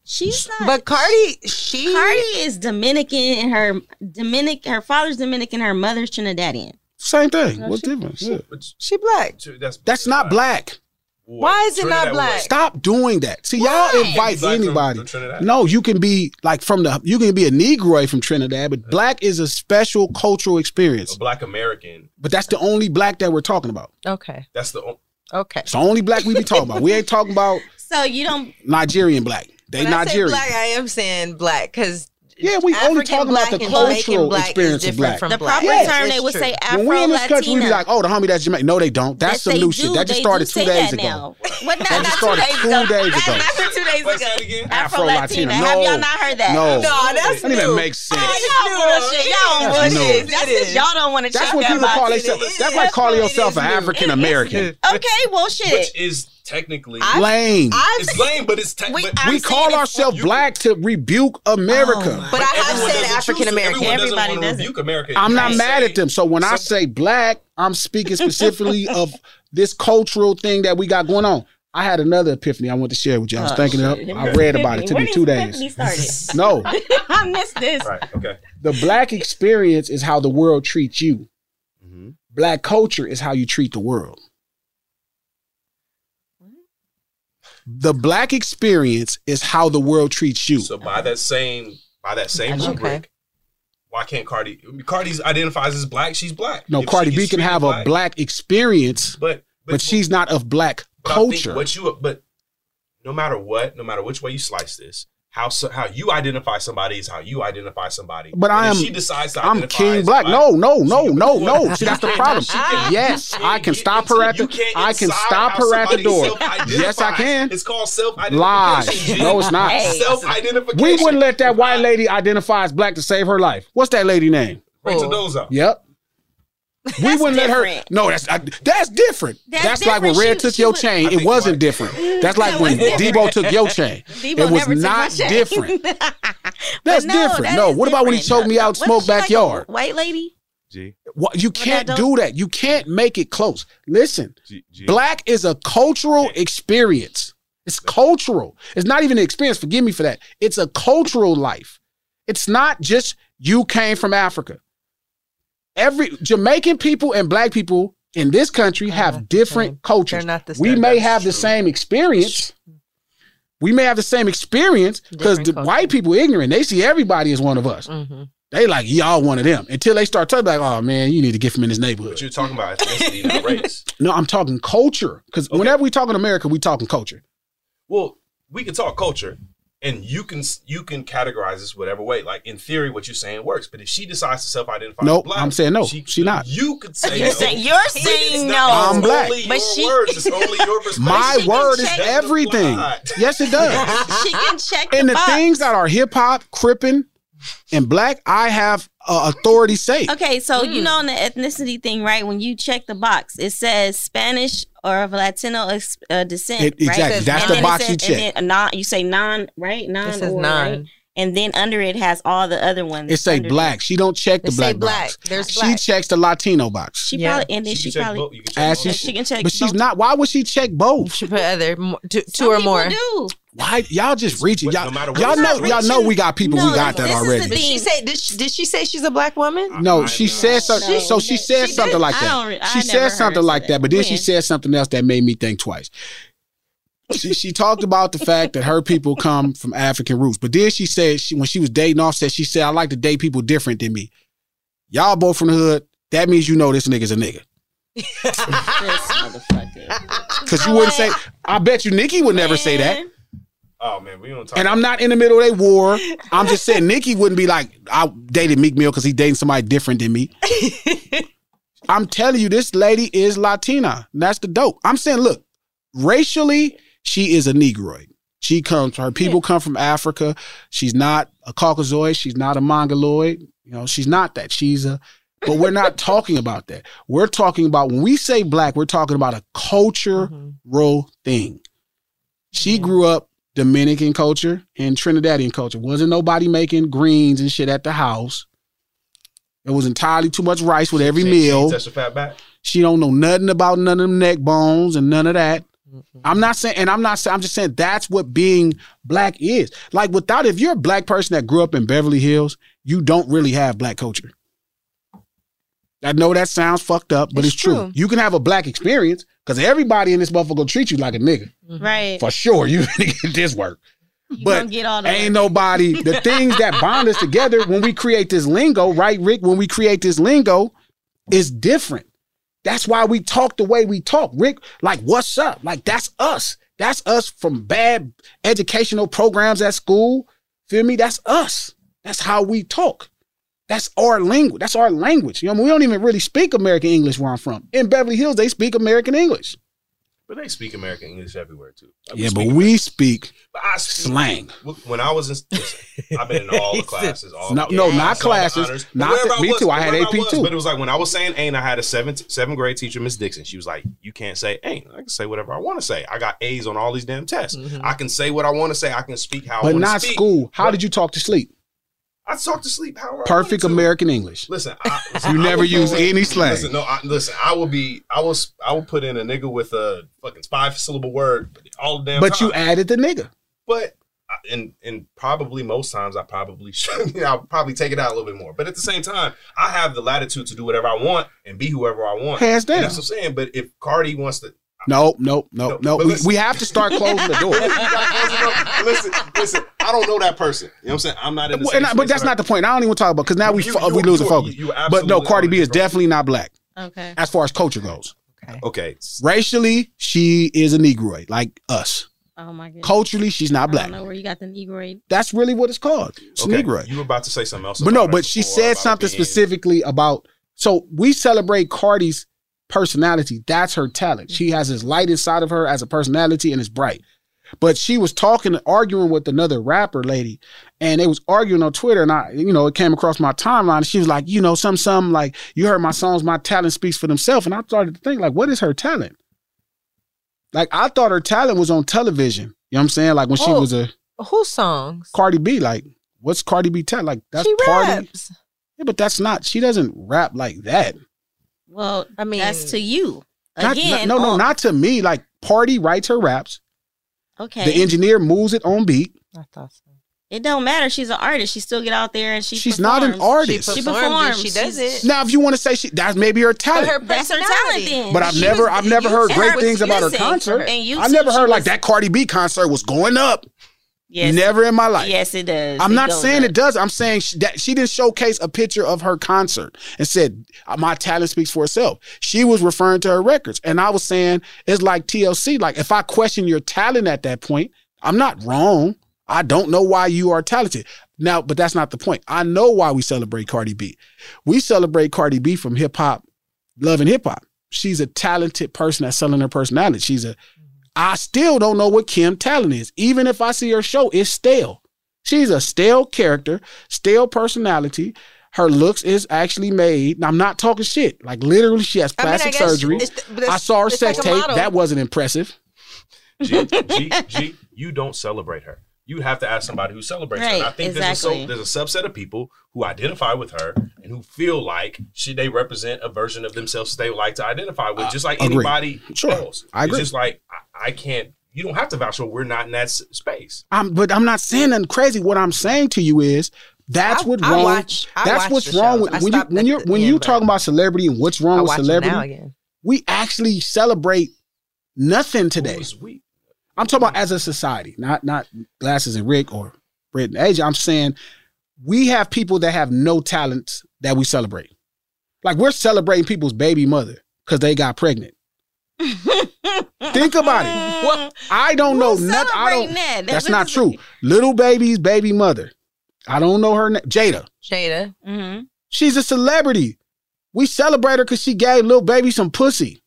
She's not. But Cardi, she Cardi is Dominican, and her Dominic, her father's Dominican, her mother's Trinidadian. Same thing. No, What's she- different? Yeah. she black. That's That's not black. Why is it not black? what? Stop doing that. See, y'all invite Black from- anybody. from Trinidad? No, you can be like from the you can be a Negroid from Trinidad, but black is a special cultural experience. A black American. But that's the only black that we're talking about. Okay. That's the. o- Okay. It's the only black we be talking about. We ain't talking about [LAUGHS] So you don't. Nigerian black. They when I say Nigerian. black, I am saying black because Yeah, we only African talking about the and cultural black is experience of different black. from The black. proper Yes, term they would say Afro when we in this country, we be like, "Oh, the homie that's Jamaican." No, they don't. That's Yes, some new do. shit. That just They started two days ago. [LAUGHS] What? Not, That just two started days two ago. days ago. not from two days ago. Afro Latina. Latina. No. Have y'all not heard that? No. No, that's That don't even new. make sense. Y'all bullshit. Y'all bullshit. That's just y'all don't want to That's check what people call box. themselves. That's like calling yourself an African American. Okay, well, shit. Which is technically Lame. It's lame, but it's te- We- but We call ourselves black to rebuke America. But I have said African American. Everybody doesn't. rebuke America. I'm not can mad at them. So when I say black, I'm speaking specifically [LAUGHS] of this cultural thing that we got going on. I had another epiphany I want to share with you. I was Oh, thinking up. I read about it. It took Where me two days. [LAUGHS] No, [LAUGHS] I missed this. Right. Okay. the black experience is how the world treats you. Mm-hmm. Black culture is how you treat the world. The black experience is how the world treats you. So by that same by that same Okay. rubric, why can't Cardi? I mean, Cardi's identifies as black. She's black. no, If she Cardi B can treated have a black experience, but but, she's not of black but culture. What you but no matter what, no matter which way you slice this, how so, how you identify somebody is how you identify somebody. But I am. she decides to I'm identify King as Black. No, no, no, no, no. See, that's the problem. can't- Yes, I can't can get stop her at the. I can stop her at the door. Yes, I can. It's called self-identification. Lies. No, it's not. Hey. Self-identification. We wouldn't let that white lady identify as black to save her life. What's that lady name? Rachel. Dozo. Yep. We wouldn't let her. No, that's I, that's different. That's That's, like when. Red She- took she your would- chain. It wasn't what- different. Mm-hmm. That's like when different. Debo took your chain. [LAUGHS] Debo it was never took my not chain. different. [LAUGHS] That's no, different. that No, is what about when he different. choked me out, Wasn't smoke she like backyard? white lady. G. What you can't that do that. You can't make it close. Listen, G. G. black is a cultural experience. It's cultural. It's not even an experience. Forgive me for that. It's a cultural life. It's not just you came from Africa. Every Jamaican people and black people in this country have not the different same. cultures. They're not the we may That's have the same experience. We may have the same experience because the culture. white people ignorant. They see everybody as one of us. Mhm. They like y'all one of them until they start talking like, oh man, you need to get from in this neighborhood. But you're talking about ethnicity, not [LAUGHS] race. No, I'm talking culture. Because whenever we talk in America, we talking culture. Well, we can talk culture, and you can you can categorize this whatever way. Like in theory, what you're saying works. But if she decides to self-identify, Nope, black, I'm saying no, she not. You could say You're no. saying- you're It's saying no. it's I'm black. Only But your she- words. It's [LAUGHS] only your perspective. My she word is everything. Yes, it does. She can check and the the box. things that are hip hop, crippin', and black, I have uh, authority say. Okay, so Hmm. you know on the ethnicity thing, right? When you check the box, it says Spanish or of Latino ex- uh, descent. It- exactly. Right? That's And the then it box you says- and check. then a non, you say non, right? Non. says or, non. right? And then under it has all the other ones. It say under black. She don't check the It say black, black. box. There's black. She checks the Latino box. She Yeah. probably and then She she, probably both. You can check both. she, she can check but she's not. Why would she check both? She put other two, two or more. Do. Why y'all just reaching? But Y'all, no matter what y'all know. not Y'all know we got people No, who got that already. the Did she say? Did she, did she say she's a black woman? No, I she know. said so. No, so she said she something did. like I that. don't I she never said something like that, that. but then she When? said something else that made me think twice. She she talked about the fact that her people come from African roots, but then she said she when she was dating Offset, she said I like to date people different than me. Y'all both from the hood. That means you know this nigga's a nigga. [LAUGHS] This motherfucker. Because you wouldn't say. I bet you Nikki would never say that. Oh man, we don't talk. And I'm not in the middle of a war. I'm just saying Nikki wouldn't be like, I dated Meek Mill because he dating somebody different than me. [LAUGHS] I'm telling you, this lady is Latina. That's the dope. I'm saying, look, racially, she is a Negroid. She comes, her people come from Africa. She's not a Caucasoid. She's not a Mongoloid. You know, she's not that. She's a, but we're not [LAUGHS] talking about that. We're talking about, when we say black, we're talking about a cultural mm-hmm. thing. She grew up Dominican culture and Trinidadian culture. Wasn't nobody making greens and shit at the house. It was entirely too much rice with every She- she meal. touch the fat back. She don't know nothing about none of them neck bones and none of that. I'm not saying, and I'm not saying, I'm just saying that's what being black is. Like without, if you're a black person that grew up in Beverly Hills, you don't really have black culture. I know that sounds fucked up, but it's, It's true. true. You can have a black experience because everybody in this motherfucker gonna treat you like a nigga. Mm-hmm. Right. For sure, you [LAUGHS] get this work. You but gonna get all the ain't nobody [LAUGHS] the things that bond us together when we create this lingo, right, Rick? When we create this lingo, is different. That's why we talk the way we talk, Rick. Like, what's up? Like, that's us. That's us from bad educational programs at school. Feel me? That's us. That's how we talk. That's our language. That's our language. You know, we don't even really speak American English where I'm from. In Beverly Hills, they speak American English. But they speak American English everywhere too. Like, we Yeah, but speak we speak But I speak- slang. When I was in, listen, I've been in [LAUGHS] all the classes. All No- the no, not classes. honors. Not Wherever me was, too. I had wherever AP was. too. But it was like when I was saying ain't, I had a seventh seventh grade teacher, Miss Dixon. She was like, "You can't say ain't. I can say whatever I want to say. I got A's on all these damn tests. Mm-hmm. I can say what I want to say. I can speak how I But want to not speak. school. How did you talk to sleep? I talk to sleep. How Perfect American English. Listen, I, [LAUGHS] listen, You I never use in- any slang. Listen, no, I, listen. I will be. I was. I will put in a nigga with a fucking five syllable word all the damn But time. you added the nigga. But I- and and probably most times I probably [LAUGHS] should. You know, I'll probably take it out a little bit more. But at the same time, I have the latitude to do whatever I want and be whoever I want. Hands down. And that's what I'm saying. But if Cardi wants to. No, no, no, no. but We, listen- we have to start closing the door. [LAUGHS] listen, listen. I don't know that person. You know what I'm saying? I'm not in the Well, same and I- but that's that not the point. I don't even want to talk about because now we You- fo- you- we lose the focus. you but no, Cardi B are is definitely not black Okay. as far as culture goes. Okay. Okay. Racially, she is a Negroid like us. Oh my goodness. Culturally, she's not I black. don't know where you got the Negroid. That's really what it's called. It's Okay, Negroid. You were about to say something else. But no, but she said something being- specifically about. So we celebrate Cardi's personality. That's her talent. She has this light inside of her as a personality and it's bright. But she was talking, arguing with another rapper lady, and they was arguing on Twitter. And I, you know, it came across my timeline. And she was like, you know, some, some like you heard my songs, my talent speaks for themselves. And I started to think, like, what is her talent? Like I thought her talent was on television. You know what I'm saying? Like when she Oh. was a Whose songs? Cardi B. Like, what's Cardi B talent? Like that's She party. raps. Yeah, but that's not. She doesn't rap like that. Well, I mean, that's to you. Not- Again, no, no, on- not to me. Like Cardi writes her raps. Okay. The engineer moves it on beat. I thought so. It don't matter. She's an artist. She still get out there and she. She's not an artist. She She performs. performs she does She's- it. Now, if you want to say she, that's maybe her talent. her That's her talent then. but I've She never, was- I've never heard great things about her concert. And you I never heard like was- that Cardi B concert was going up. Yes. Never in my life. Yes, it does. I'm It not saying up. it does. I'm saying she, that she didn't showcase a picture of her concert and said uh, my talent speaks for itself. She was referring to her records, and I was saying it's like TLC. Like if I question your talent at that point, I'm not wrong. I don't know why you are talented now, but that's not the point. I know why we celebrate Cardi B. We celebrate Cardi B from hip hop, loving hip hop. She's a talented person that's selling her personality. She's a I still don't know what Kim talent is. Even if I see her show, it's stale. She's a stale character, stale personality. Her looks is actually made. Now, I'm not talking shit. Like literally, she has I mean, I plastic surgery. it's- it's- I saw her sex like tape. That wasn't impressive. G, G, G, you don't celebrate her. You have to ask somebody who celebrates her. And I think exactly. there's, a so, there's a subset of people who identify with her and who feel like should they represent a version of themselves they would like to identify with, just like agree. anybody Sure, else. I agree. It's just like I, I can't. You don't have to vouch for. We're not in that s- space. I'm, but I'm not saying nothing crazy. What I'm saying to you is that's I- what I wrong. watch- I that's watch what's the wrong with when you stopped when you're when you but- talking about celebrity and what's I wrong with watch celebrity. now again. We actually celebrate nothing today. I'm talking about mm. as a society, not not glasses and Rick or Britt and Asia. I'm saying we have people that have no talents that we celebrate. Like we're celebrating people's baby mother because they got pregnant. [LAUGHS] Think about it. Well, I don't know nothing. I don't. that? That's That not true. Lil Baby's baby mother. I don't know her name. Jada. Jada. Mm-hmm. She's a celebrity. We celebrate her because she gave Lil Baby some pussy.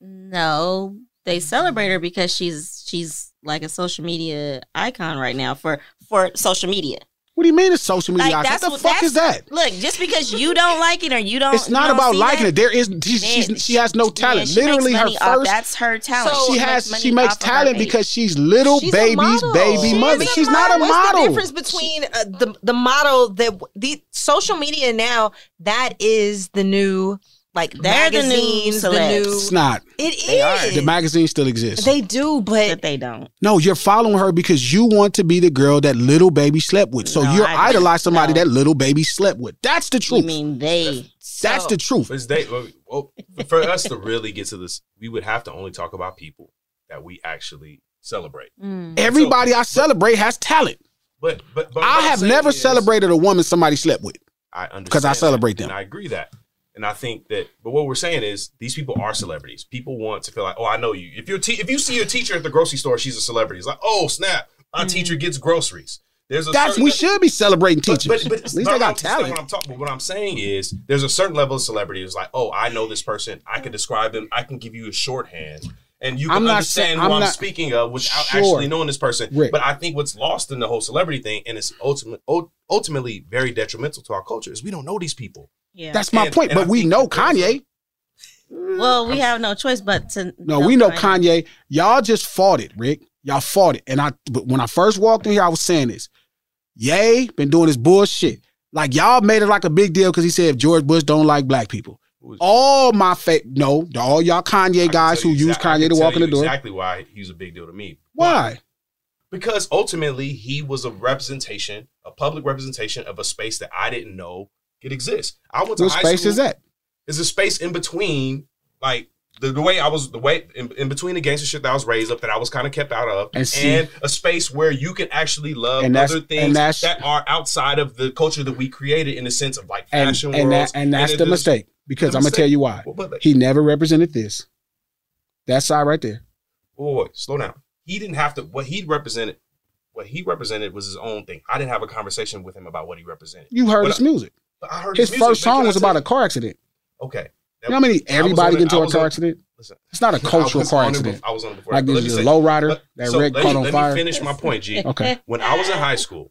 No, they celebrate her because she's she's like a social media icon right now for for social media. What do you mean it's social media? Like what the what fuck is that? Look, just because you don't like it or you don't, It's not don't about liking that, it. There is she's, she has no talent. she Literally, her money off- first. that's her talent. she She has makes she makes off of her talent because she's little She's baby's baby She mother. She's not a What's model. the difference between uh, the the model that the social media now that is the new like They're the new magazines, the new, celebs. It's not. It They are. is. The magazine still exists. They do, but but they don't. no, you're following her because you want to be the girl that Lil Baby slept with. So No, you're I- idolize somebody no. that Lil Baby slept with. That's the truth. You truth. mean they? That's So- the truth. But it's they, well, well, for us to really get to this, we would have to only talk about people that we actually celebrate. Mm. Everybody I celebrate has talent. But but, but what I I'm have saying never is- celebrated a woman somebody slept with. I understand 'Cause I that, celebrate them. and I agree that. And I think that, but what we're saying is these people are celebrities. People want to feel like, oh, I know you. If you te- if you see your teacher at the grocery store, she's a celebrity. It's like, oh snap, my Mm-hmm. teacher gets groceries. there's a That's certain we should be celebrating teachers. But, but, At least but they got I'm- talent. What I'm, talking, what I'm saying is, there's a certain level of celebrity. It's like, oh, I know this person. I can describe them. I can give you a shorthand, and you can I'm understand saying- who I'm I'm, not- speaking of without Sure. actually knowing this person. Rick. But I think what's lost in the whole celebrity thing, and it's ultimate, ul- ultimately very detrimental to our culture, is we don't know these people. Yeah. That's my And- point. and But I we know that there's a- Kanye. Well, we have no choice but to. No, we know Kanye. Kanye. Y'all just fought it, Rick. Y'all fought it. And I but when I first walked in here, I was saying this. Yay, been doing this bullshit. Like y'all made it like a big deal because he said if George Bush don't like black people. All my fa no, all y'all Kanye guys who use Exact- I Kanye can to tell walk in the door. Exactly why he's a big deal to me. Why? Because ultimately, he was a representation, a public representation of a space that I didn't know could exists. I went to What high space school- is that? It's a space in between, like the, the way I was, the way in, in between the gangster shit that I was raised up, that I was kind of kept out of, And see- a space where you can actually love And other things that are outside of the culture that we created in the sense of like And, fashion and, that, worlds. and that's it the is- mistake. Because the I'm gonna tell you why. Well, like- He never represented this. That side right there. Boy, slow down. He didn't have to. What he represented, what he represented was his own thing. I didn't have a conversation with him about what he represented. You heard But his I- music. But I heard His his first song was about a car accident. Okay. You know how many everybody get into a car on- accident? Listen, It's not a cultural car accident. I was on it before. Like But this let is a low rider let- that so Rick caught me- on let fire. me finish my point, G. [LAUGHS] Okay. When I was in high school,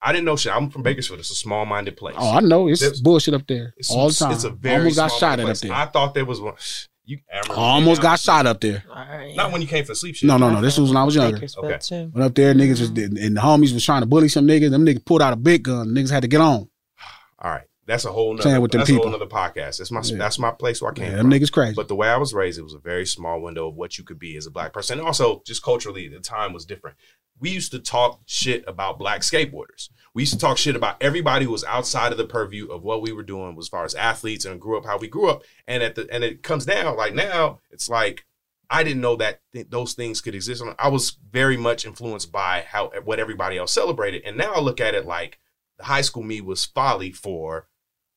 I didn't know shit. I'm from Bakersfield. It's a small-minded place. Oh, I know. It's There's- bullshit up there It's, all the time. It's a very almost got shot at up there. I thought there was one. You almost got shot up there. Not when you came for sleep shit. No, no, no. This was when I was younger. Okay. Went up there, niggas was mm. and the homies was trying to bully some niggas. Them niggas pulled out a big gun. Niggas had to get on. All right. That's a whole nother, with them that's a whole nother podcast. That's my Yeah. that's my place where I came Yeah, from. niggas crazy. But the way I was raised, it was a very small window of what you could be as a black person. And also just culturally, the time was different. We used to talk shit about black skateboarders. We used to talk shit about everybody who was outside of the purview of what we were doing as far as athletes and grew up how we grew up. And at the and it comes down like now, it's like I didn't know that th- those things could exist. I was very much influenced by how what everybody else celebrated. And now I look at it like high school me was folly for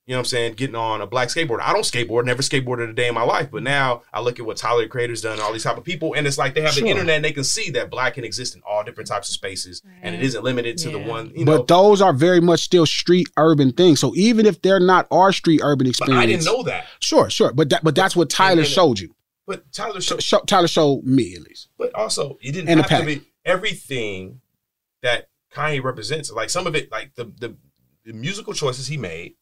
you know what I'm saying? Getting on a black skateboard. I don't skateboard, never skateboarded a day in my life. But now I look at what Tyler the Creator's done, all these type of people, and it's like they have Sure. the internet and they can see that black can exist in all different types of spaces. And it isn't limited to the one, you know. but those are very much still street urban things. So even if they're not our street urban But experience, I didn't know that. Sure, sure. But that, but that's what Tyler and- showed you. But Tyler showed Show, Tyler showed me at least. But also, it didn't And have to be everything that Kanye represents. Like some of it, like the the, the musical choices he made,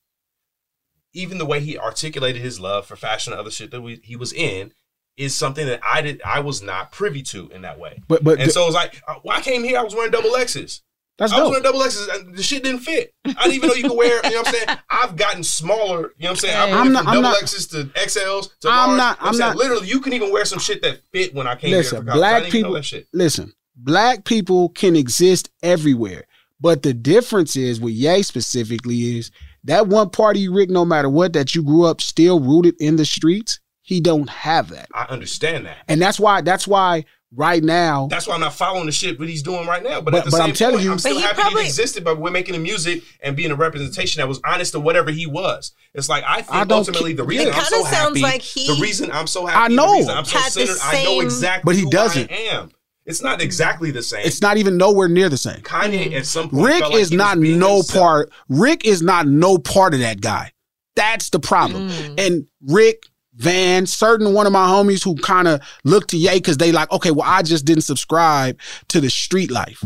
even the way he articulated his love for fashion and other shit that we, he was in, is something that I did I was not privy to in that way. But- but and the- so it's like uh, when I came here, I was wearing double X's. That's I was wearing double X's and the shit didn't fit. I didn't even know you could wear. You know what I'm saying? I've gotten smaller. You know what I'm saying? I've I'm went not- from I'm double not- X's to XLs to I'm large. not- You know what I'm not- Literally, you can even wear some shit that fit when I came Listen, here. For college. I black didn't even know people. that shit. Listen, black people can exist everywhere, but the difference is with Ye specifically is that one party you, Rick. No matter what, that you grew up still rooted in the streets. He don't have that, I understand that. and that's why. That's why right now. That's why I'm not following the shit what he's doing right now. But, But- at the but same I'm telling point, you- I'm still But he happy probably- it existed. But we're making the music and being a representation that was honest to whatever he was. It's like I think I don't ultimately ki- the reason It I'm so kinda sounds happy, like he- the reason I'm so happy, I know. the I'm so Had the centered, I know exactly, But he who doesn't. I am. It's not exactly the same. It's not even nowhere near the same. Kanye at some point. Rick felt like is he was not being no himself. part. Rick is not no part of that guy. That's the problem. Mm. And Rick Van, certain one of my homies who kind of look to Ye because they like, okay, well, I just didn't subscribe to the street life.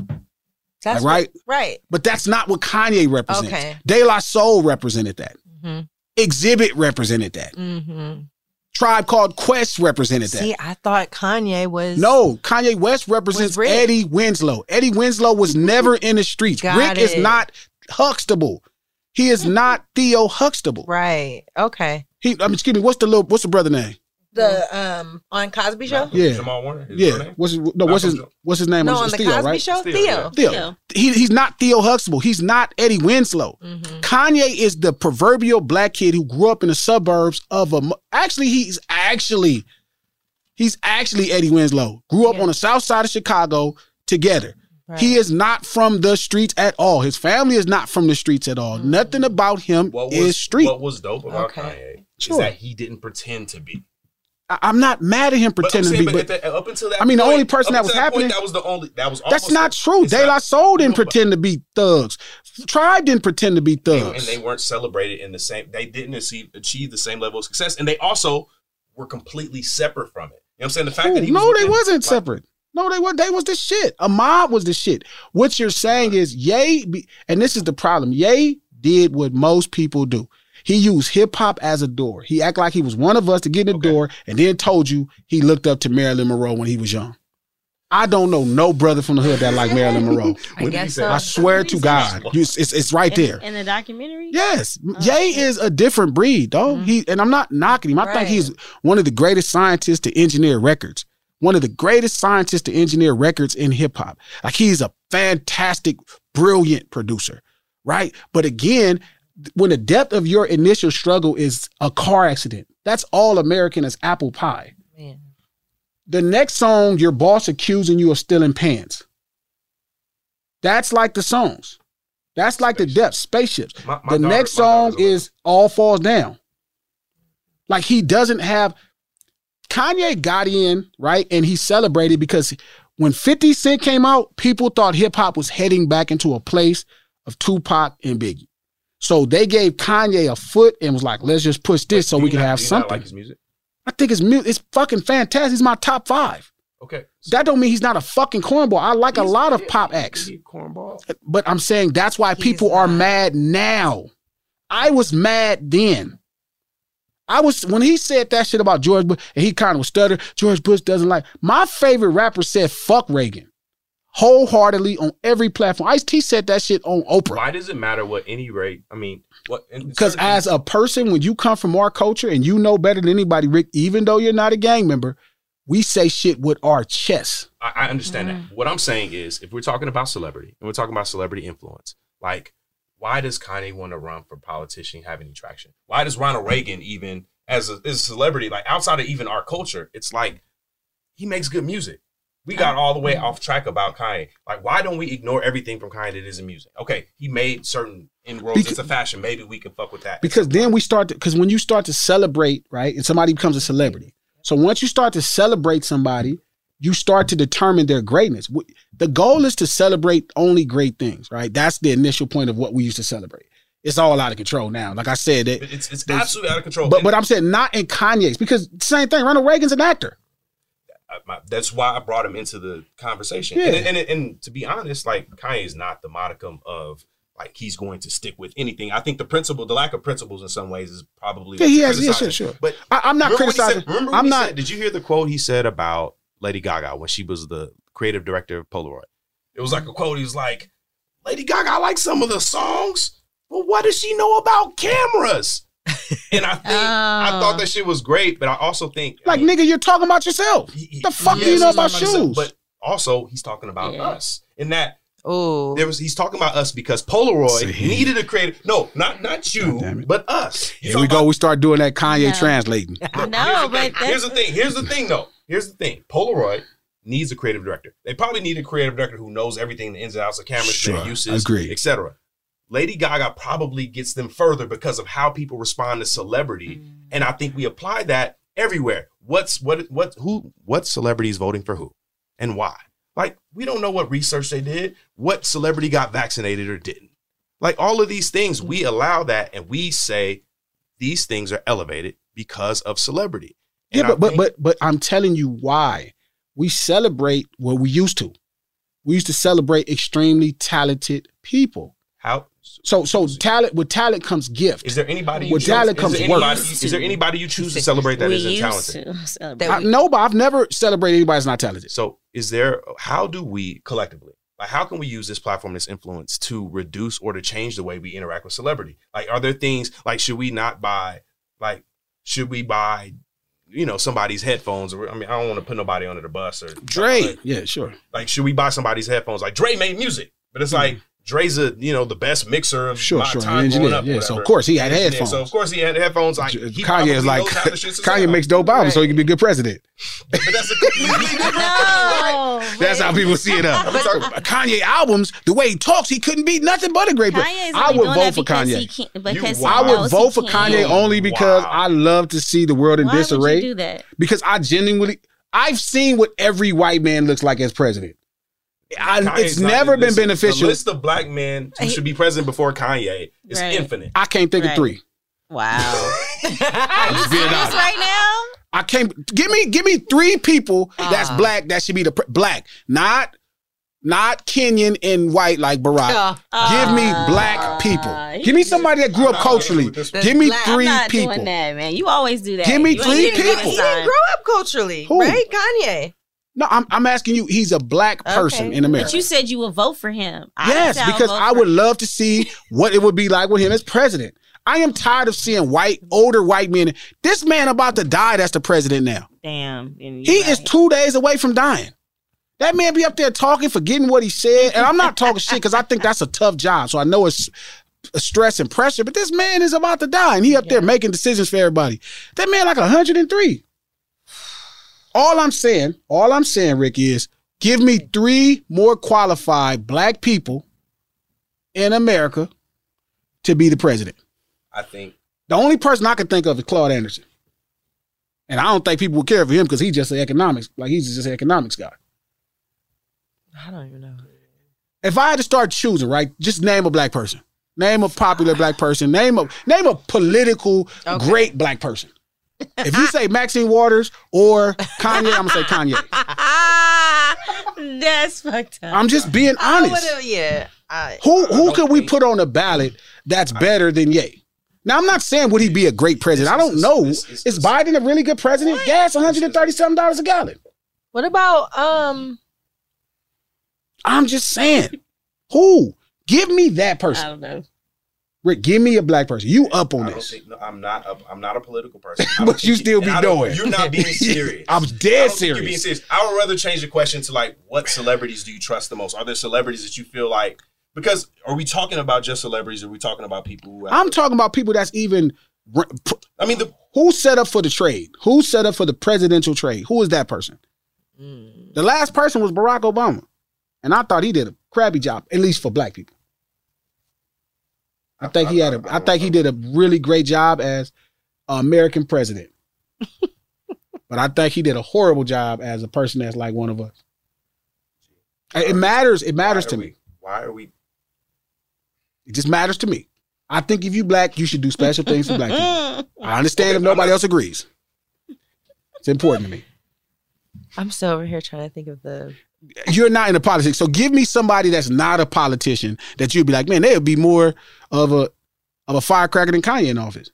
That's Like, right? what- right. But that's not what Kanye represents. Okay. De La Soul represented that. Mhm. Exhibit represented that. Mm-hmm. Tribe called Quest represented that. See, I thought Kanye was No, Kanye West represents Rick. Eddie Winslow. Eddie Winslow was [LAUGHS] never in the streets. Got Rick is not Huxtable. He is not [LAUGHS] Theo Huxtable. right. Okay. He, I mean, excuse me. What's the little? What's the brother name? The um on Cosby Show. Yeah, Jamal Warner. Yeah. name? What's his, no? What's his What's his name? No, It's on the Theo, Cosby right? Show. Theo, Theo. yeah. Theo. He, he's not Theo Huxtable. He's not Eddie Winslow. Mm-hmm. Kanye is the proverbial black kid who grew up in the suburbs of a. Actually, he's actually, he's actually Eddie Winslow. Grew up on the south side of Chicago together. He is not from the streets at all. His family is not from the streets at all. Nothing about him What was, is street. What was dope about Okay. Kanye Sure. is that he didn't pretend to be. I'm not mad at him pretending saying, to be. but But, up until that I mean, the only person that was point, happening- that was the only. That was that's not true. De La Soul didn't No, pretend to be thugs. Tribe didn't pretend to be thugs. and they weren't celebrated in the same. They didn't achieve, achieve the same level of success, and they also were completely separate from it. You know what I'm saying? The fact that he no, was they wasn't separate. No, they were. They was the shit. Ahmad was the shit. What you're saying is, yay, and this is the problem. Yay did what most people do. He used hip hop as a door. He act like he was one of us to get in the door, and then told you he looked up to Marilyn Monroe when he was young. I don't know no brother from the hood that like Marilyn Monroe. [LAUGHS] I guess so. I swear to God, you, it's, it's right In- there. in the documentary. Yes, oh, Ye is a different breed, though. Mm-hmm. He and I'm not knocking him. I think he's one of the greatest scientists to engineer records. One of the greatest scientists to engineer records in hip hop. Like he's a fantastic, brilliant producer, right? But again, when the depth of your initial struggle is a car accident, that's all American as apple pie. The next song, your boss accusing you of stealing pants. That's like the songs. That's like the depth, spaceships. My- my the daughter- next my song is All Falls Down. Like he doesn't have Kanye got in, right? And he celebrated because when 50 Cent came out, people thought hip hop was heading back into a place of Tupac and Biggie. So they gave Kanye a foot and was like, let's just push this so we can not- have do you not something. like his music. I think his music it's fucking fantastic. He's my top five. Okay. That don't mean he's not a fucking cornball. I like a lot of pop acts. Cornball. But I'm saying that's why people are mad now. I was mad then. I was when he said that shit about George Bush, and he kind of stuttered. George Bush doesn't like. My favorite rapper said "fuck Reagan" wholeheartedly on every platform. Ice T said that shit on Oprah. Why does it matter what any rate? I mean, what? Because as a person, when you come from our culture and you know better than anybody, Rick, even though you're not a gang member, we say shit with our chest. I, I understand Mm. that. What I'm saying is, if we're talking about celebrity and we're talking about celebrity influence, like, why does Kanye want to run for politician, have any traction? Why does Ronald Reagan even, as a, as a celebrity, like outside of even our culture, it's like he makes good music. We got all the way mm-hmm. off track about Kanye. Like, why don't we ignore everything from Kanye that isn't music? Okay, he made certain inroads into fashion. Maybe we can fuck with that. because then we start to because when you start to celebrate right and somebody becomes a celebrity so once you start to celebrate somebody you start to determine their greatness the goal is to celebrate only great things right that's the initial point of what we used to celebrate it's all out of control now like i said it, It's, it's absolutely out of control. but but i'm saying not in kanye's because same thing ronald reagan's an actor my, that's why I brought him into the conversation. Yeah. And, and, and to be honest, like Kanye is not the modicum of like he's going to stick with anything. I think the principle, the lack of principles in some ways is probably yeah has yeah, sure, sure. But I, i'm not remember what he criticizing said- i'm not said? Did you hear the quote he said about Lady Gaga when she was the creative director of Polaroid? It was like a quote. He was like, "Lady Gaga likes some of the songs, but what does she know about cameras?" And I think I thought that oh. shit was great, but I also think like nigga you're talking about yourself the fuck do you Yes, know about talking himself, shoes But also, he's talking about us. In that, oh, there was he's talking about us because Polaroid See. needed a creative. No, not not you, but us. He's here we go we start doing that kanye No. translating [LAUGHS] No, but Here's that's the thing. Here's the [LAUGHS] thing, though. Here's the thing. Polaroid needs a creative director. They probably need a creative director who knows everything, the ins and outs of cameras, Sure, their uses, agreed. etc. Lady Gaga probably gets them further because of how people respond to celebrity, Mm. and I think we apply that everywhere. What's what what who what celebrities voting for who, and why? Like we don't know what research they did, what celebrity got vaccinated or didn't. Like all of these things, we allow that, and we say these things are elevated because of celebrity. Yeah, And I but but think- but but I'm telling you why we celebrate what we used to. We used to celebrate extremely talented people. How so so talent with talent comes gift. Is there anybody you with choose- talent is comes work? is there anybody you choose to celebrate that we isn't used talented? to. I, no, but I've never celebrated anybody that's not talented. So is there how do we collectively like how can we use this platform, this influence to reduce or to change the way we interact with celebrity? Like are there things like should we not buy like should we buy you know somebody's headphones or I mean I don't want to put nobody under the bus or Dre, yeah, sure. like should we buy somebody's headphones? Like Dre made music, but it's mm-hmm. like Dre's a you know the best mixer of Sure, my sure, time engineer, growing up. yeah, so of course he had Engineer. headphones. So of course he had headphones. Like he Kanye is like knows how the shit's Kanye makes dope albums so he can be a good president. [LAUGHS] But that's a completely [LAUGHS] different That's how people see it up. Kanye albums, the way he talks, he couldn't be nothing but a great president. Kanye's I would vote for Kanye. because I would vote for. Kanye only because I love to see the world in Why would you disarray. do that? Because I genuinely, I've seen what every white man looks like as president. I, it's never been listen, beneficial. The list of black men who should be president before Kanye is Right. infinite. I can't think of three. Wow. [LAUGHS] I'm just being honest. right now? I can't give me give me three people that's Ah. black that should be the pre- black, not not Kenyan and white like Barack. give me black people. Give me somebody that grew up culturally. Give me Black- three I'm not people. doing that, man. You always do that. Give me You three people. He didn't grow up culturally, Who? right? Kanye. No, I'm I'm asking you. He's a black person Okay. in America. But you said you would vote for him. I Yes, said I would because I would love to see what it would be like with him as president. I am tired of seeing white, older white men. This man about to die. That's the president now. Damn. He is two days away from dying. That man be up there talking, forgetting what he said, and I'm not talking shit because I think that's a tough job. So I know it's a stress and pressure, but this man is about to die, and he up there making decisions for everybody. That man like 103. All I'm saying, all I'm saying, Rick, is give me three more qualified black people in America to be the president. I think The only person I can think of is Claude Anderson. And I don't think people would care for him because he's just an economics, like he's just an economics guy. I don't even know. If I had to start choosing, right, just name a black person. Name a popular black person. Name a name a political great black person. [LAUGHS] If you say Maxine Waters or Kanye, I'm gonna say Kanye. [LAUGHS] That's fucked up. I'm just being honest. would've- yeah. I, Who who could we put on the ballot that's better than Ye? Now I'm not saying would he be a great president. I don't know. Is Biden a really good president? Gas 130 something dollars a gallon. What about um? I'm just saying. Who? Give me that I person. don't know. Rick, give me a black person. You up on I this. think no, I'm not. A, I'm not a political [LAUGHS] person. But you still be I don't- doing. You're not being [LAUGHS] serious. I'm I dead don't think You're being serious. serious. I would rather change the question to like, what celebrities do you trust the most? Are there celebrities that you feel like? Because are we talking about just celebrities? Or are we talking about people who? Have, I'm talking about people that's even. I mean, the Who's set up for the trade? Who set up for the presidential trade? Who is that person? Mm. The last person was Barack Obama, and I thought he did a crappy job, at least for black people. I think he had a. I think he did a really great job as American president, [LAUGHS] but I think he did a horrible job as a person that's like one of us. It matters. It matters to are me. Why are we? It just matters to me. I think if you black, you should do special things for black people. I understand if nobody else agrees. It's important to me. I'm still over here trying to think of the. You're not in the politics, so give me somebody that's not a politician that you'd be like, man, they would be more of a of a firecracker than Kanye in office.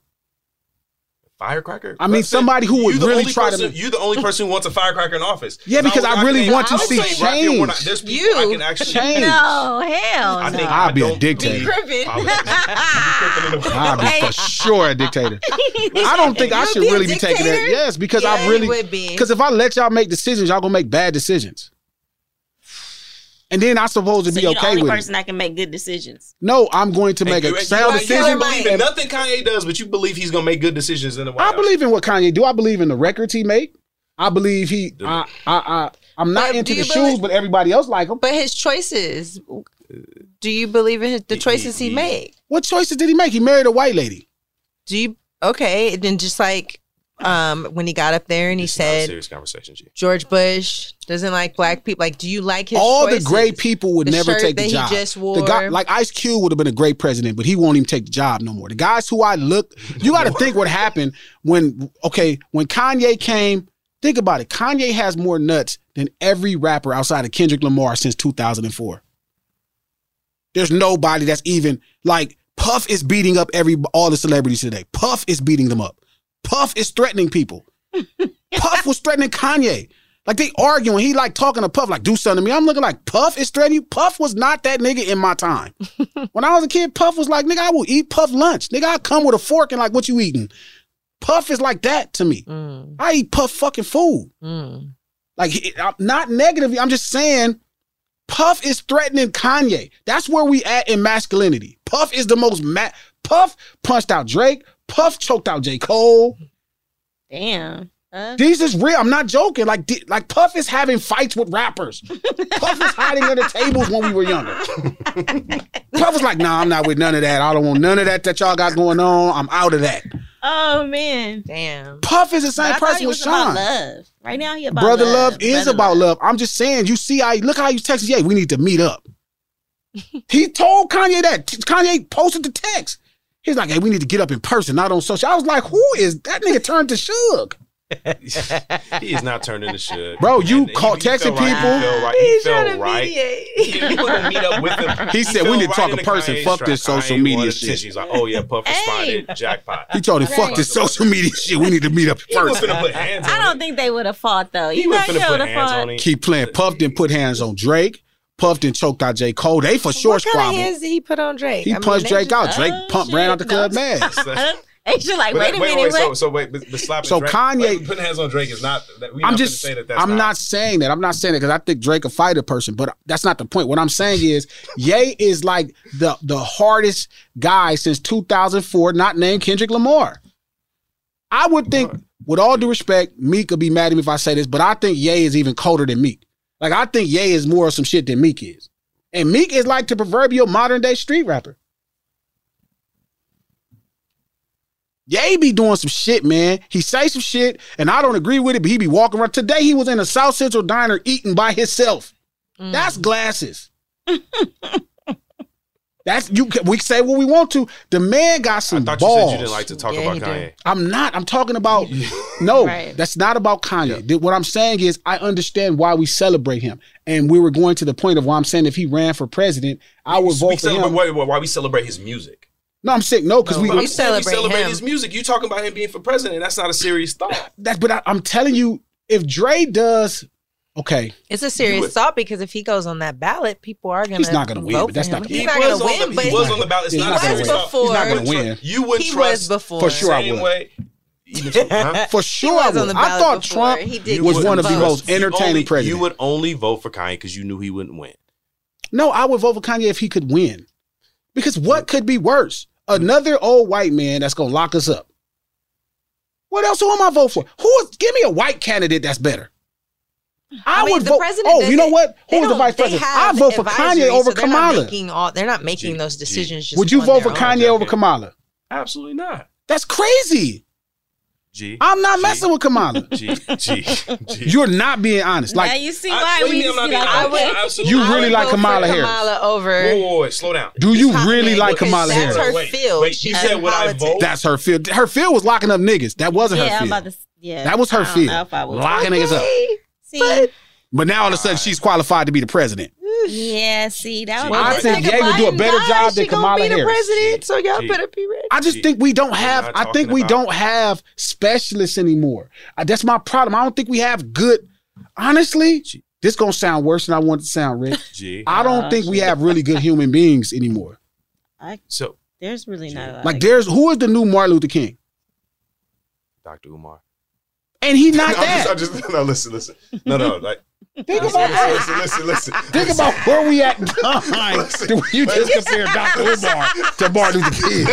Firecracker. I mean, somebody who would really only try to- You're the only person who wants a firecracker in office. Yeah, because I really want to see say right there, we're not- change. There's people I can actually change. No, hell I no. think I'd be a don't dictator. believe- I'd be for sure a dictator. I don't think I should be a really be taking that. Yes, because Yeah, I you really would be. because if I let y'all make decisions, y'all gonna make bad decisions. And then I'm supposed to So be you're the okay only with person it. that can make good decisions. No, I'm going to make you- a you sound don't- decision. You believe in nothing Kanye does, but you believe he's gonna make good decisions in the White I House. believe in what Kanye do. I believe in the records he made. I believe he. I. I. I I'm not But into do the you shoes, believe- but everybody else like him. But his choices. Do you believe in his, the choices he, made? What choices did he make? He married a white lady. Do you okay? Then just like um when he got up there and he It's said serious conversation, G. George Bush doesn't like black people. Like, do you like his All choices? the great people would The never shirt take that the he job. just The guy, like Ice Cube, would have been a great president, but he won't even take the job no more. The guys who I look, you got to think what happened when. Okay, when Kanye came, think about it. Kanye has more nuts than every rapper outside of Kendrick Lamar since 2004. There's nobody that's even like Puff is beating up every all the celebrities today. Puff is beating them up. Puff is threatening people. [LAUGHS] Puff was threatening Kanye. Like they arguing. He like talking to Puff, like, do something to me. I'm looking like Puff is threatening you. Puff was not that nigga in my time. [LAUGHS] when I was a kid, Puff was like, nigga, I will eat Puff lunch. Nigga, I come with a fork and like, what you eating? Puff is like that to me. Mm. I eat Puff fucking food. Mm. Like, I'm not negatively. I'm just saying, Puff is threatening Kanye. That's where we at in masculinity. Puff is the most ma- Puff punched out Drake. Puff choked out J. Cole. Damn. Uh, These is real. I'm not joking. Like, di- like Puff is having fights with rappers. Puff was hiding under tables when we were younger. [LAUGHS] Puff was like, "Nah, I'm not with none of that. I don't want none of that that y'all got going on. I'm out of that." oh man. Damn. Puff is the same But I thought person he with was about Sean. love. Right now he about Brother love. love, is Brother about love. I'm just saying. You see, I look how you texted. Yeah, we need to meet up. [LAUGHS] he told Kanye that. Kanye posted the text. He's like, "Hey, we need to get up in person, not on social." I was like, "Who is that nigga?" Turned to Suge. [LAUGHS] he is not turned into shit. Bro, you And call texting felt right. people. He felt right. He felt right. He didn't want to meet up with him. He said, we need to talk in in person. Fuck this social media shit. attention. He's like, oh yeah, Puff responded, jackpot. He told him, "Fuck this social media shit. We need to meet up in person." gonna put hands on I don't think they would have fought though. He You wasn't think finna they would put have hands fought? on him. Keep playing. Puff didn't put hands on Drake. Puff didn't choked out J. Cole. They for sure What kind squabbled. of hands did he put on Drake? He I mean, punched they Drake out. Drake Oh, pumped ran out the shit, club no. mad. [LAUGHS] They should like, wait a minute, wait, so, what? so wait, but, but slapping So Drake, Kanye- wait, putting hands on Drake is not. That, we I'm not just, say that that's I'm not. saying that. I'm not saying that because I think Drake a fighter person, but that's not the point. What I'm saying is, Ye is like the the hardest guy since 2004, not named Kendrick Lamar. I would think, with all due respect, Meek could be mad at me if I say this, but I think Ye is even colder than Meek. Like I think Ye is more of some shit than Meek is, and Meek is like the proverbial modern day street rapper. Ye be doing some shit, man. He say some shit, and I don't agree with it, but he be walking around. Today he was in a South Central diner eating by himself. Mm. That's glasses. [LAUGHS] That's you. can- We say what we want to. The man got some I thought you balls. said you didn't like to talk Yeah, about he do. Kanye. I'm not. I'm talking about [LAUGHS] no. Right. That's not about Kanye. Th- What I'm saying is, I understand why we celebrate him, and we were going to the point of why I'm saying if he ran for president, I would vote for celebrate, him. why, why- why we celebrate his music? No, I'm sick. no because we. But I'm saying celebrate we celebrate him. his music. You talking about him being for president? That's not a serious thought. That's but I, I'm telling you, if Dre does, okay, It's a serious thought because if he goes on that ballot, people are gonna. He's not gonna win, but that's not- He's He not gonna win, the- but he was on the ballot. It's He's not not a gonna win. He's not gonna win. You wouldn't He trust was before. For sure I would. way. For sure I would. I thought before. Trump He did was one of the most votes. You entertaining only- presidents. You would only vote for Kanye because you knew he wouldn't win. No, I would vote for Kanye if he could win. Because what could be worse? Another old white man that's gonna lock us up. What else who am I vote for? Who is give me a white candidate that's better? I, I mean, would the vote. president Oh, you know what? they Who is the vice president? I have vote for Kanye over so they're not Kamala. making all, they're not making those decisions. Just Would you on vote their for. Kanye over Kamala? Absolutely not. That's crazy. G. I'm not messing with Kamala. G. G. G. [LAUGHS] You're not being honest. now Like you see why what do we you mean just I'm be not being honest? Absolutely. you I really would like Kamala Harris. Kamala over. Whoa, whoa, whoa, slow down. Do you Kamala really like because Kamala that's Harris? her Wait, field. wait, you She's said in would I vote? That's her field. Her field was locking up niggas. That wasn't Yeah, her I'm field. about to. Yeah, that was her I don't field. know if I would. Locking niggas up. See, But now all of a sudden she's qualified to be the president. yeah, see that. I was think Ye would do a better job than Kamala be the Harris. president, so y'all Gee. better be ready. I just think we don't have. I think we about- don't have specialists anymore. Uh, That's my problem. I don't think we have good. Honestly, this gonna sound worse than I want it to sound, Rick. G. I don't think we have really good human beings anymore. So, There's really not. Like, Like, there's who is the new Martin Luther King, Dr. Umar. And he not I'm that. just, I'm just, [LAUGHS] no, listen, listen. No, no, like, [LAUGHS] Think listen, about listen, listen, listen, [LAUGHS] listen. Think about where we at in time. you just compare Dr. Umar to Martin Luther King.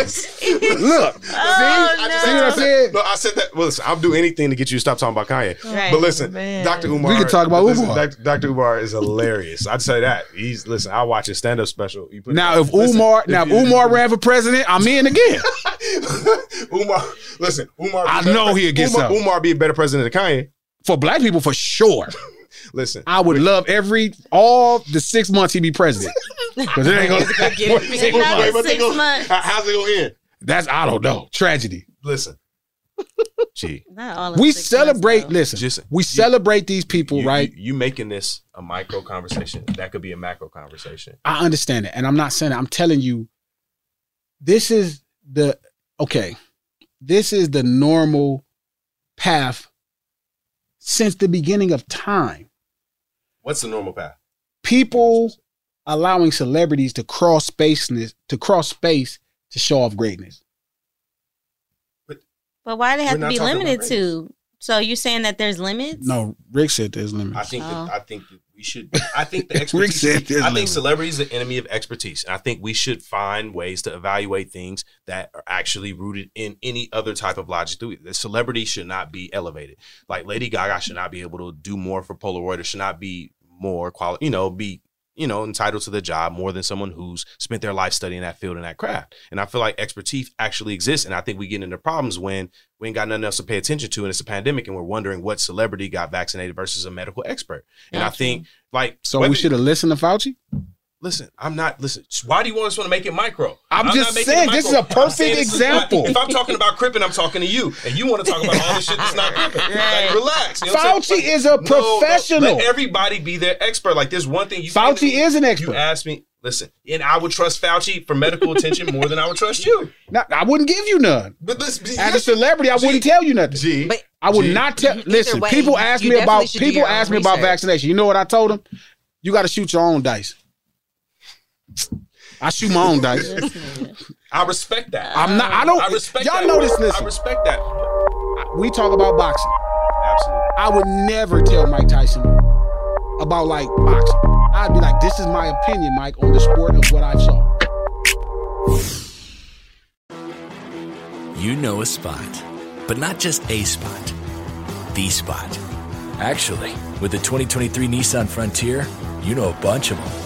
Look, oh, see, Oh, see what I said? No, I said that. Well, listen, I'll do anything to get you to stop talking about Kanye. Right. But listen, Man. Dr. Umar. We can talk about listen, Umar. Dr. Dr. Umar is hilarious. I'd say that. He's listen. I watch his stand up special. You put- Now, if listen, Umar, now if you- Umar ran for president, I'm in again. [LAUGHS] Umar, listen, Umar. I know he'll get Umar, something. Umar be a better president than Kanye. For black people, for sure. [LAUGHS] Listen, I would love every all the six months he be president. [LAUGHS] Because it ain't gonna Not Wait, six gonna- months. How's it gonna end? That's I don't know. Tragedy. Listen, Gee, Not all We six months, celebrate. Listen, Just- we celebrate these people, you, right? You, you making this a micro conversation? That could be a macro conversation. I understand it, and I'm not saying it. I'm telling you, this is the okay. This is the normal path since the beginning of time. What's the normal path? People allowing celebrities to cross spaceness to cross space to show off greatness. But why do they have to be limited to So you're saying that there's limits? No, Rick said there's limits. I think Oh. that, I think that we should. I think the [LAUGHS] expertise. I think celebrity is the enemy of expertise, and I think we should find ways to evaluate things that are actually rooted in any other type of logic. The celebrity should not be elevated. Like Lady Gaga should not be able to do more for Polaroid. Or should not be more quality. You know, be you know entitled to the job more than someone who's spent their life studying that field and that craft. And I feel like expertise actually exists, and I think we get into problems when we ain't got nothing else to pay attention to, and it's a pandemic, and we're wondering what celebrity got vaccinated versus a medical expert. And I Gotcha. think like So whether- we should have listened to Fauci. Listen, I'm not listen. Why do you want us to make it micro? I'm not just saying, this is a I'm saying perfect this is example. not- if I'm talking about cripping, I'm talking to you, and you want to talk about all this shit that's not [LAUGHS] cripping. Like, relax. You know what I'm? Fauci is a No, no, professional. let everybody be their expert. Like there's one thing you came Fauci me, is an expert. You asked me. Listen, and I would trust Fauci for medical attention more than I would trust you. No, I wouldn't give you none. But this, As a celebrity, I wouldn't tell you nothing. G, I would G. not tell. Listen, way, people ask me about people ask own me about vaccination. You know what I told them? You got to shoot your own dice. I shoot my own dice. I respect that. I'm not. I don't. I respect y'all that. know this. I respect that. we talk about boxing. Absolutely. I would never tell Mike Tyson about like boxing. I'd be like, this is my opinion, Mike, on the sport of what I saw. You know a spot, but not just a spot, the spot. Actually, with the 2023 Nissan Frontier, you know a bunch of them.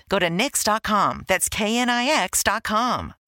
Go to Knix.com. That's K-N-I-X.com.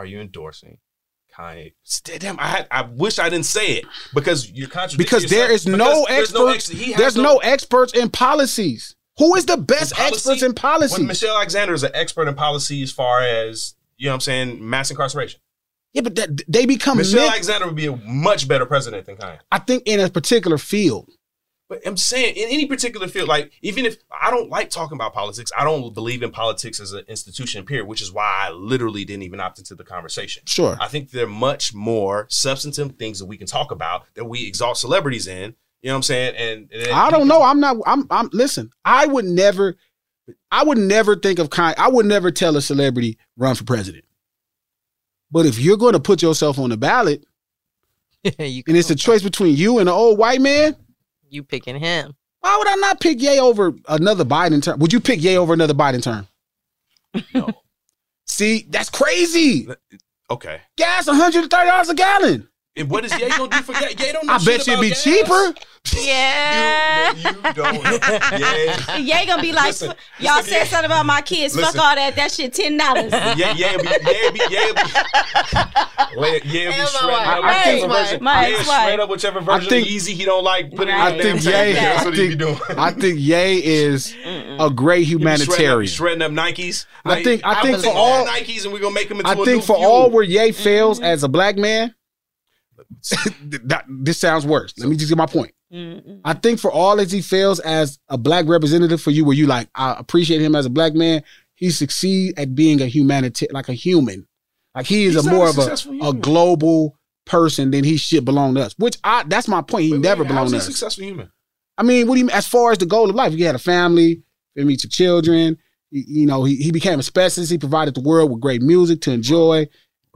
are you endorsing Kanye? Damn, I had, I wish I didn't say it because you're contradicting Because there is yourself. no Because there's no experts. ex- there's no, experts in policies. Who is the best policy? experts in policy? When Michelle Alexander is an expert in policy as far as you know, what I'm saying mass incarceration. yeah, but that, they become. Michelle men- Alexander would be a much better president than Kanye. I think in a particular field. But I'm saying in any particular field, like even if I don't like talking about politics, I don't believe in politics as an institution, period, which is why I literally didn't even opt into the conversation. Sure. I think there are much more substantive things that we can talk about that we exalt celebrities in. You know what I'm saying? And, and I don't know. I'm not. I'm. I'm. Listen. I would never. I would never think of kind. I would never tell a celebrity run for president. But if you're going to put yourself on the ballot, [LAUGHS] and it's a choice between you and an old white man, You picking him? why would I not pick Ye over another Biden term? Would you pick Ye over another Biden term? No. See, that's crazy. Okay. Gas one hundred and thirty dollars a gallon. And what is Ye gonna do for Ye? Ye don't know I shit bet you it'd be gas. cheaper. [LAUGHS] Yeah. You don't know. Ye gonna be like, Listen, y'all listen, said something about my kids. Listen. Fuck all that. That shit ten dollars. [LAUGHS] Yeah, yeah, be, yeah, be, yeah, be, [LAUGHS] yeah, yeah, be shredding up I think- version. my Yeah, shred up whichever version I think- of Yeezy he don't like. Put it in I think Ye. tank. That's I what he be think, doing. I think Ye is a great He shredding up- humanitarian. shredding up Nikes. I think- I think believe for all- Nikes, and we are gonna make them into I a think new for all where Ye fails mm-hmm. as a black man, [LAUGHS] that, this sounds worse. Let me just get my point. I think for all as he fails as a black representative for you, where you like, I appreciate him as a black man, he succeed at being a humanitarian, like a human. Like he is He's a more a of a, successful a global person than he should belong to us. Which I that's my point. He never How's belonged he to a us. successful human? I mean, what do you mean as far as the goal of life? He had a family, he meet your children. He- you know, he, he became a specialist. He provided the world with great music to enjoy.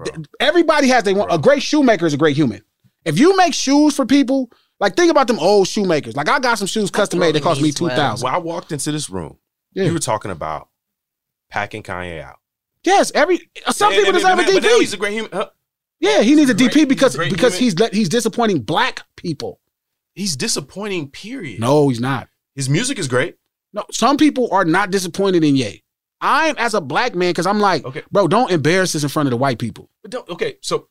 Th- Everybody has they want a great shoemaker is a great human. If you make shoes for people, like think about them old shoemakers. Like I got some shoes custom made that cost me two thousand. When I walked into this room, Yeah. you were talking about packing Kanye out. Yes, every some And- people and- deserve a but he's a great human. huh? Yeah, he needs a DP because great because human. he's he's disappointing black people. He's disappointing. Period. No, he's not. His music is great. No, some people are not disappointed in Ye. I'm as a black man because I'm like, Okay. bro, don't embarrass this in front of the white people. But don't. Okay, so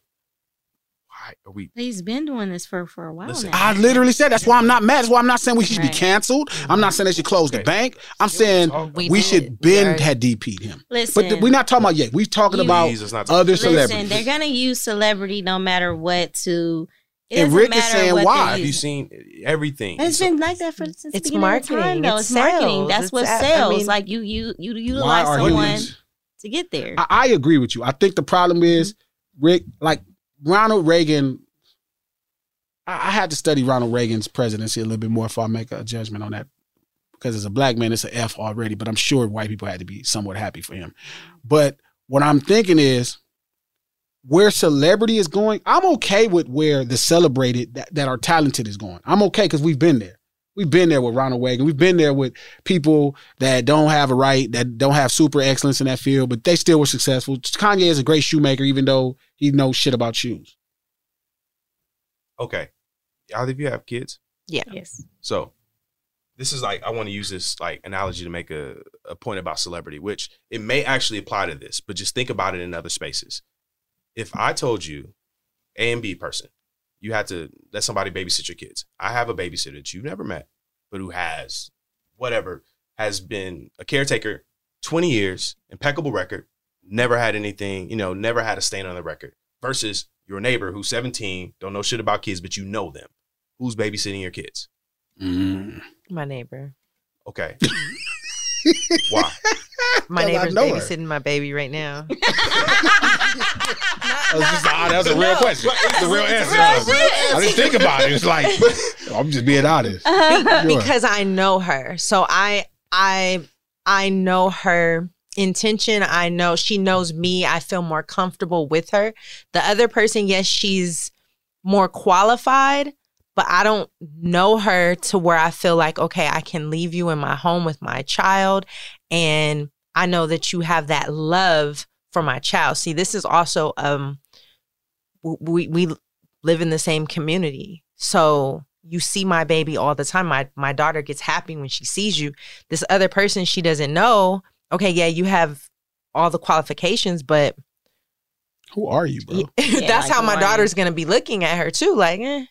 why are we? He's been doing this for for a while Listen, now. I literally said that's why I'm not mad. That's why I'm not saying we should be canceled. I'm not saying they should close the bank. I'm saying we, We should did. been had DP'd him. Listen, But th- we're not talking about yet. We're talking You- about Please, let's other Listen, celebrities. they're gonna use celebrity no matter what to. It And doesn't Rick is matter saying why. they're Have you seen everything? It's So- been like that for since the It's beginning of time, marketing. though. It's It's, marketing. sales. That's It's what a- I sells. mean- like you, you, you Why utilize are someone humans- to get there. I, I agree with you. I think the problem mm-hmm. is Rick, like Ronald Reagan. I, I had to study Ronald Reagan's presidency a little bit more before I make a judgment on that. Because as a black man, it's an F already. But I'm sure white people had to be somewhat happy for him. But what I'm thinking is, where celebrity is going, I'm okay with where the celebrated that, that are talented is going. I'm okay because we've been there. We've been there with Ronald Reagan. We've been there with people that don't have a right, that don't have super excellence in that field, but they still were successful. Kanye is a great shoemaker, even though he knows shit about shoes. okay. Either of you have kids? Yeah. Yes. So this is like I want to use this like analogy to make a, a point about celebrity, which it may actually apply to this, but just think about it in other spaces. If I told you, A and B person, you had to let somebody babysit your kids. I have a babysitter that you've never met, but who has whatever, has been a caretaker 20 years, impeccable record, never had anything, you know, never had a stain on the record, versus your neighbor who's 17, don't know shit about kids, but you know them. Who's babysitting your kids? Mm. My neighbor. Okay. [LAUGHS] Why? My 'Cause I neighbor's know her. babysitting my baby right now. [LAUGHS] That was just, ah, that was a real question. That's a real answer. I didn't think about it. It's like, [LAUGHS] I'm just being honest. Be- [LAUGHS] Sure. because I know her. So I I I know her intention. I know she knows me. I feel more comfortable with her. The other person, yes, she's more qualified, but I don't know her to where I feel like, okay, I can leave you in my home with my child. And I know that you have that love for my child. See, this is also, um, we, we live in the same community. So you see my baby all the time. My my daughter gets happy when she sees you. This other person she doesn't know, okay, yeah, you have all the qualifications, but who are you, bro? [LAUGHS] that's like, how my are daughter's gonna be looking at her too. Like, eh.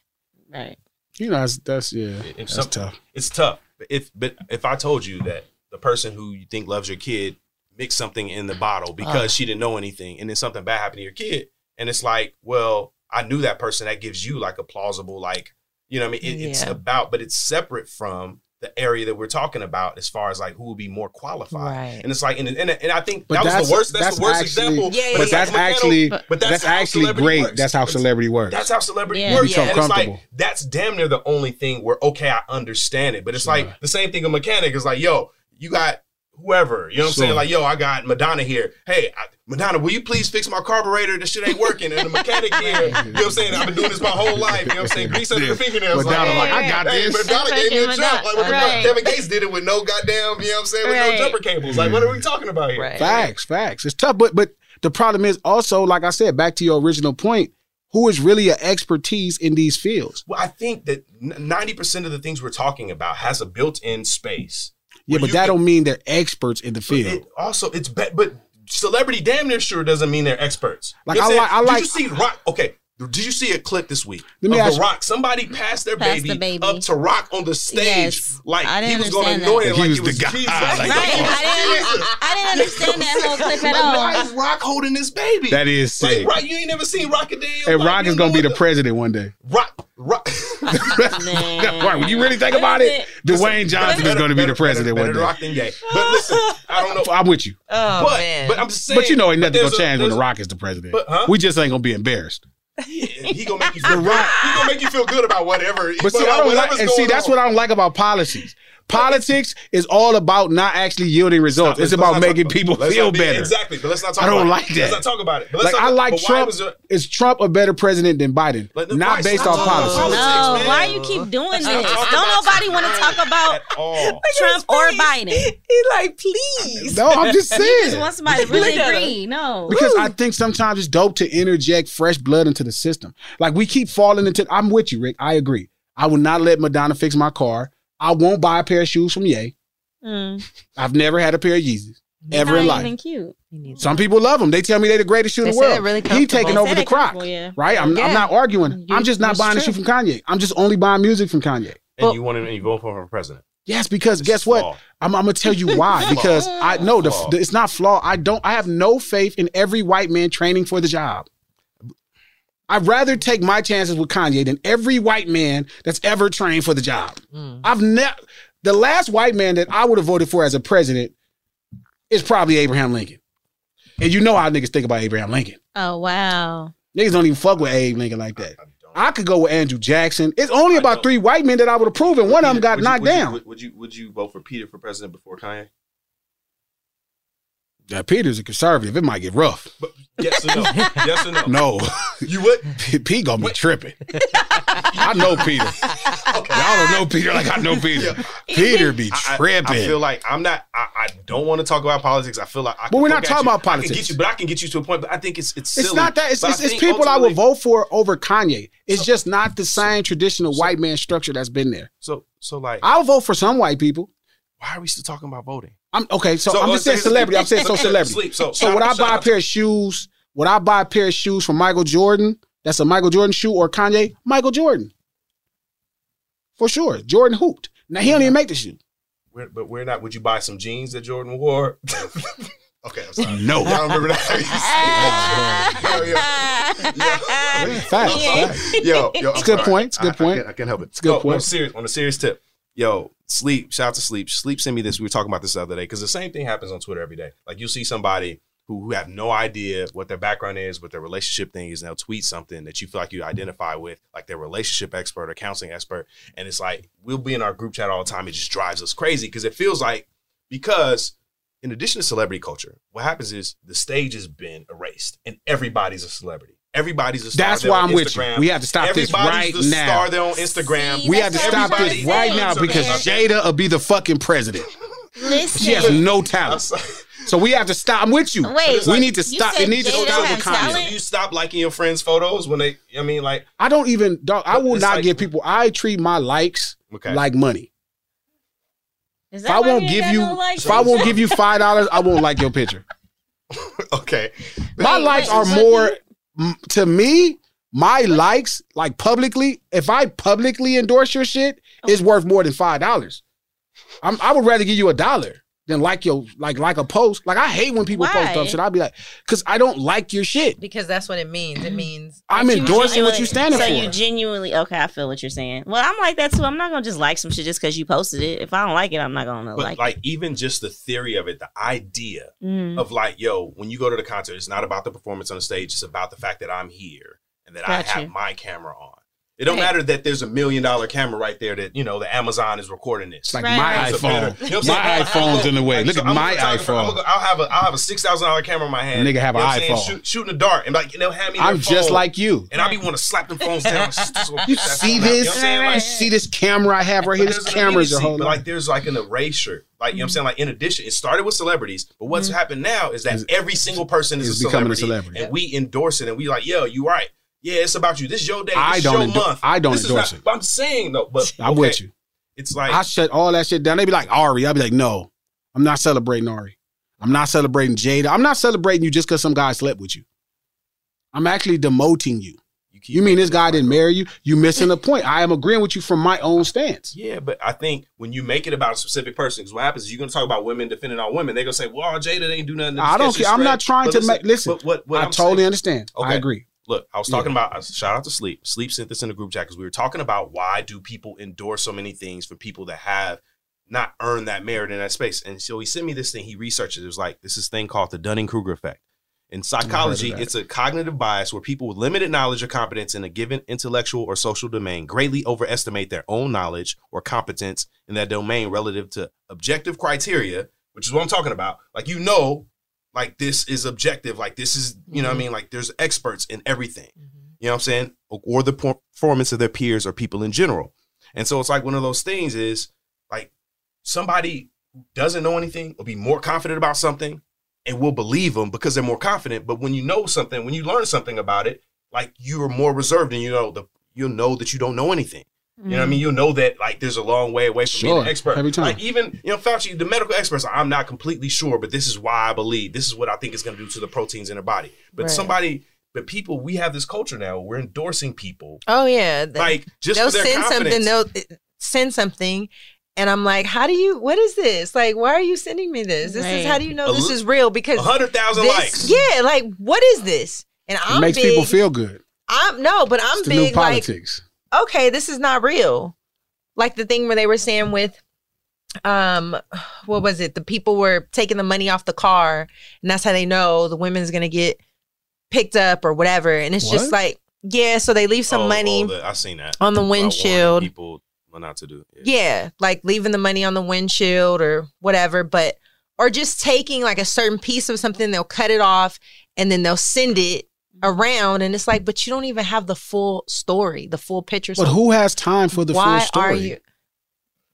Right. You know, that's, that's yeah, If that's some- tough. It's tough. If but if I told you that the person who you think loves your kid mixed something in the bottle because Ah. she didn't know anything, and then something bad happened to your kid, and it's like, well, I knew that person. That gives you like a plausible, like you know, what I mean, it, it's about, but it's separate from the area that we're talking about as far as like who would be more qualified. Right. And it's like, and, and, and I think But that was the worst. That's, that's the worst actually- example. Yeah, yeah, but it's that's like actually but that's, how actually celebrity great. works. That's how celebrity works. that's how celebrity Yeah. works. You become and it's comfortable. like that's damn near the only thing where okay, I understand it. But it's like the same thing a mechanic is like, yo, you got whoever. You know what I'm saying? Like, yo, I got Madonna here. Hey, I, Madonna, will you please fix my carburetor? This shit ain't working. And the mechanic here, you know what I'm saying? I've been doing this my whole life. You know what I'm saying? Grease under the fingernails. Madonna like, like, I got hey, this. Madonna That's gave me a fucking jump. Like, what the fuck? Kevin Gates did it with no goddamn, you know what I'm saying? With Right. no jumper cables. Like, what are we talking about here? Right. Facts, facts. It's tough, but but the problem is also, like I said, back to your original point, who is really an expertise in these fields? Well, I think that ninety percent of the things we're talking about has a built-in space. Yeah, but that can- don't mean they're experts in the field. It also, it's be- but celebrity damn near sure doesn't mean they're experts. Like, You know I like- I like- Did you see Rock? Okay, did you see a clip this week Let me of ask the you- Rock? Somebody passed their Passed baby, the baby. up to Rock on the stage, Yes. like I he didn't was going to understand annoy that. it He like was the was guy. Jesus. Like, Right. I didn't, I didn't [LAUGHS] understand that whole clip at all. Why is Rock holding this baby? That is like, sick. Rock, you ain't never seen Rock a day. in your And life. Rock is know gonna be what the president one day. Rock, Rock. [LAUGHS] [LAUGHS] right, when you really think about it, Dwayne Johnson is going to be the president better, one better day. Rock than Ye. But listen, I don't know. I'm with you, Oh but, man. but I'm just saying. but you know, ain't nothing gonna a- change when there's The a- Rock is the president. But, huh? We just ain't gonna be embarrassed. Yeah, he gonna make you [LAUGHS] feel good. He gonna make you feel good about whatever. But see, I don't like, and see, that's what I don't like about policies. Politics is all about not actually yielding results. Let's- it's about making talk- people feel not be- better. Exactly, but let's not talk. I don't about like it. that. Let's not talk about it. But let's Like talk, I like but why Trump. was there- Is Trump a better president than Biden? Like, the- not why- based stop off talking policy. politics, No, man. why you keep doing this? Don't nobody want to talk about. Trump or Biden. He like, please. No, I'm just [LAUGHS] You just saying. want somebody to really agree. No. Because I think sometimes it's dope to interject fresh blood into the system. Like we keep falling into. I'm with you, Rick. I agree. I will not let Madonna fix my car. I won't buy a pair of shoes from Ye. Mm. I've never had a pair of Yeezys ever in Not life. cute. Some people love them. They tell me they're the greatest shoe in the world. really he taking over the they're crock, yeah. right? I'm, I'm not arguing. I'm just not It's buying a shoe from Kanye. I'm just only buying music from Kanye. And you want him and you vote for him for president. Yes, because This guess is what? I'm, I'm gonna tell you why. because I know the, the it's not flawed. I don't. I have no faith in every white man training for the job. I'd rather take my chances with Kanye than every white man that's ever trained for the job. Mm. I've never. The last white man that I would have voted for as a president is probably Abraham Lincoln. And you know how niggas think about Abraham Lincoln. Oh wow. Niggas don't even fuck with Abe Lincoln like that. I could go with Andrew Jackson. It's only about three white men that I would approve, and one of them got Would you- knocked would you- down. Would, would you would you vote for Peter for president before Kanye? That Peter's a conservative. It might get rough. Yes or no? yes or no? No, You would? P, P gonna be tripping. [LAUGHS] I know Peter. Y'all don't know Peter like I know Peter. Peter be I- I- tripping. I, feel like I'm not. I, I don't want to talk about politics. I feel like. I But we're not talking you. about politics. get you, but I can get you to a point. But I think it's it's silly. it's not that. It's, it's, it's people I would vote for over Kanye. It's just not the same traditional white man structure that's been there. So so like, I'll vote for some white people. why are we still talking about voting? I'm okay. So, So, I'm uh, just saying celebrity. I'm saying so celebrity. sleep. So, So would I buy a pair of shoes? Would I buy a pair of shoes from Michael Jordan? That's a Michael Jordan shoe or Kanye? Michael Jordan. For sure. Jordan hooped. Now he don't even make the shoe. We're, but we're not. Would you buy some jeans that Jordan wore? [LAUGHS] okay, I'm sorry. No. Y'all remember that? [LAUGHS] yo, yo, yo, Facts, facts. yo, yo, It's I'm a good sorry. point. It's a good I- I point. can't- I can't help it. It's a good No, point. On a serious, on a serious tip, yo, sleep. Shout out to sleep. Sleep sent me this. We were talking about this the other day because the same thing happens on Twitter every day. Like you'll see somebody who, who have no idea what their background is, what their relationship thing is, and they'll tweet something that you feel like you identify with, like their relationship expert or counseling expert, and it's like we'll be in our group chat all the time. It just drives us crazy because it feels like because in addition to celebrity culture, what happens is the stage has been erased and everybody's a celebrity. Everybody's a star. That's why on I'm with you. We have to stop this right the now. Star there on Instagram. we have to stop this right on now because Jada will be the fucking president. Listen. She has no talent. So we have to stop. I'm with you. Wait, we need to stop. said It needs to stop has with comments. You stop liking your friends' photos when they. I mean, like I don't even. Dog, I will not like- give people. I treat my likes Okay. like money. If I won't give you, if I won't give you five dollars, I won't like your picture. [LAUGHS] okay. My likes are more m- to me. My likes, like publicly, if I publicly endorse your shit, is worth more than five dollars. I'm, I would rather give you a dollar than like your like like a post. Like I hate when people post Why? up shit. I'd be like, because I don't like your shit. Because that's what it means. It means I'm endorsing what genuinely- you standing so for. you genuinely okay? I feel what you're saying. Well, I'm like that too. I'm not gonna just like some shit just because you posted it. If I don't like it, I'm not gonna But like. like, even just the theory of it, the idea Mhm. of like, yo, when you go to the concert, it's not about the performance on the stage. It's about the fact that I'm here and that Got I you. have my camera on. It don't Right. matter that there's a million dollar camera right there that you know the Amazon is recording this. It's like Right, my right. a better- iPhone. you know My saying? iPhone's in the way. Look at I'm my iPhone. I'm gonna go- I'll have a I'll have a six thousand dollar camera in my hand. Nigga have you know an what I'm saying? iPhone. Shoot, shooting a dart and like, and they'll have me. I'm their just like you. and I'll be want to slap them phones down. [LAUGHS] You see this? You see this camera I have right here? This camera's an camera is your immediacy, whole but like there's like an erasure. Like you know what I'm saying? Like in addition, it started with celebrities, but what's mm-hmm. happened now is that every single person is, is a becoming a celebrity, celebrity. and we endorse it, and we like, yo, you right. Yeah, it's about you. This is your day. I is don't your endo- month. I don't This endorse not- it. But I'm saying though, but I'm okay, with you. It's like I shut all that shit down. They be like, Ari. I'll be like, no, I'm not celebrating Ari. I'm not celebrating Jada. I'm not celebrating you just because some guy slept with you. I'm actually demoting you. You, mean this guy didn't marry you? You missing the point. I am agreeing with you from my own stance. Yeah, but I think when you make it about a specific person, because what happens is you're gonna talk about women defending all women. They're gonna say, "Well, Jada didn't do nothing." to I don't care. I'm not trying But to make. Listen, but what, what I I'm totally saying- understand. I agree. Look, I was Yeah. talking about uh, shout out to Sleep. Sleep sent this in the group chat because we were talking about why do people endorse so many things for people that have not earned that merit in that space. And so he sent me this thing. He researched it. It was like this is thing called the Dunning Kruger effect. In psychology, it's a cognitive bias where people with limited knowledge or competence in a given intellectual or social domain greatly overestimate their own knowledge or competence in that domain relative to objective criteria, which is what I'm talking about. Like you know, like this is objective, like this is, you know what I mm-hmm. mean? Like there's experts in everything. Mm-hmm. You know what I'm saying? Or, or the performance of their peers or people in general. And so it's like one of those things is like somebody who doesn't know anything will be more confident about something and will believe them because they're more confident. But when you know something, when you learn something about it, like you are more reserved and you know the you'll know that you don't know anything. You know what I mean? You'll know that like there's a long way away from being an expert. every time. Like even you know Fauci, the medical experts, I'm not completely sure, but this is why I believe. This is what I think is going to do to the proteins in the body. But Right. somebody, but people, we have this culture now. We're endorsing people. Oh yeah, They- Like, just they'll send confidence. something. They'll uh, send something, and I'm like, how do you? What is this? Like, why are you sending me this? This is how do you know A this is real? Because hundred thousand likes. Yeah, like what is this? And I'm makes big, people feel good. I'm no, but I'm It's big. Like politics. Okay, this is not real. Like the thing where they were saying with um what was it? The people were taking the money off the car and that's how they know the women's gonna get picked up or whatever. And it's just like, yeah, so they leave some Oh, money oh, the- I seen that on the windshield. People what not to do. Yeah, like leaving the money on the windshield or whatever, but or just taking like a certain piece of something, they'll cut it off and then they'll send it around and it's like, but you don't even have the full story, the full picture. But So who has time for the why full story? are you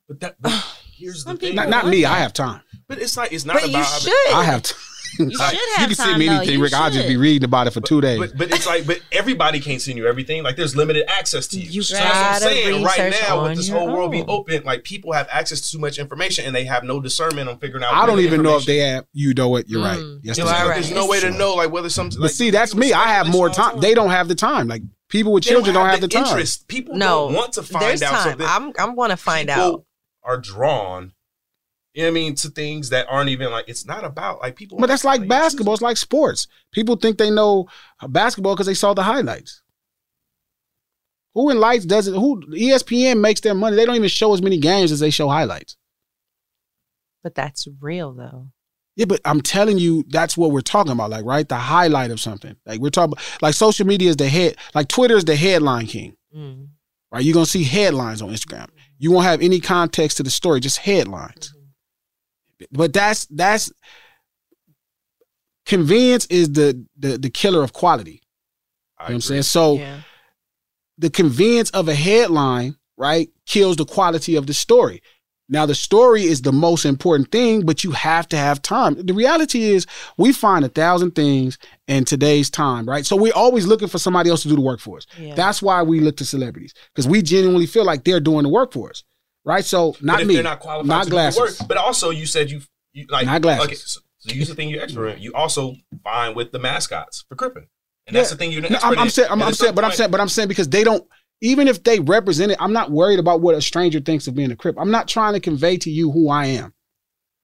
But that but [SIGHS] here's the thing. Not, not me. I have time. But it's like it's not But you should. I have time. You should have you can time, send me anything, You Rick. I'll just be reading about it for two days. But, but it's like, but everybody can't send you everything. Like there's limited access to you. You so that's what I'm gotta saying. Right now, with this your whole world being open, like people have access to too much information and they have no discernment on figuring out. I don't even know if they have. You know what? You're right. Mm. Yes, You they know, have. There's no way to know like whether some. But see, that's me. I have more time. They don't have the time. Like people with children don't have have the the time. interest. People no don't want to find out time. I'm I'm gonna find out. Are drawn. You know what I mean to things that aren't even like it's not about like people. But that's like basketball. It's like sports. People think they know basketball because they saw the highlights. Who in lights doesn't? Who E ESPN makes their money? They don't even show as many games as they show highlights. But that's real though. Yeah, but I'm telling you, that's what we're talking about. Like, right, the highlight of something. Like we're talking, like social media is the head. Like Twitter is the headline king. Mm. Right, you're gonna see headlines on Instagram. You won't have any context to the story, just headlines. But that's that's convenience is the the the killer of quality. You know what I'm saying? So the convenience of a headline, right, kills the quality of the story. Now the story is the most important thing, but you have to have time. The reality is we find a thousand things in today's time, right? So we're always looking for somebody else to do the work for us. Yeah. That's why we look to celebrities because we genuinely feel like they're doing the work for us, right? So not me, they're not qualified not glasses. work. But also, you said you, you like Not glasses. Okay, so, so you use the thing you're expert in. You also fine with the mascots for cripping, and that's the thing you're an No, I'm, I'm saying, I'm, I'm saying, but I'm saying, but I'm saying because they don't. Even if they represent it, I'm not worried about what a stranger thinks of being a crip. I'm not trying to convey to you who I am.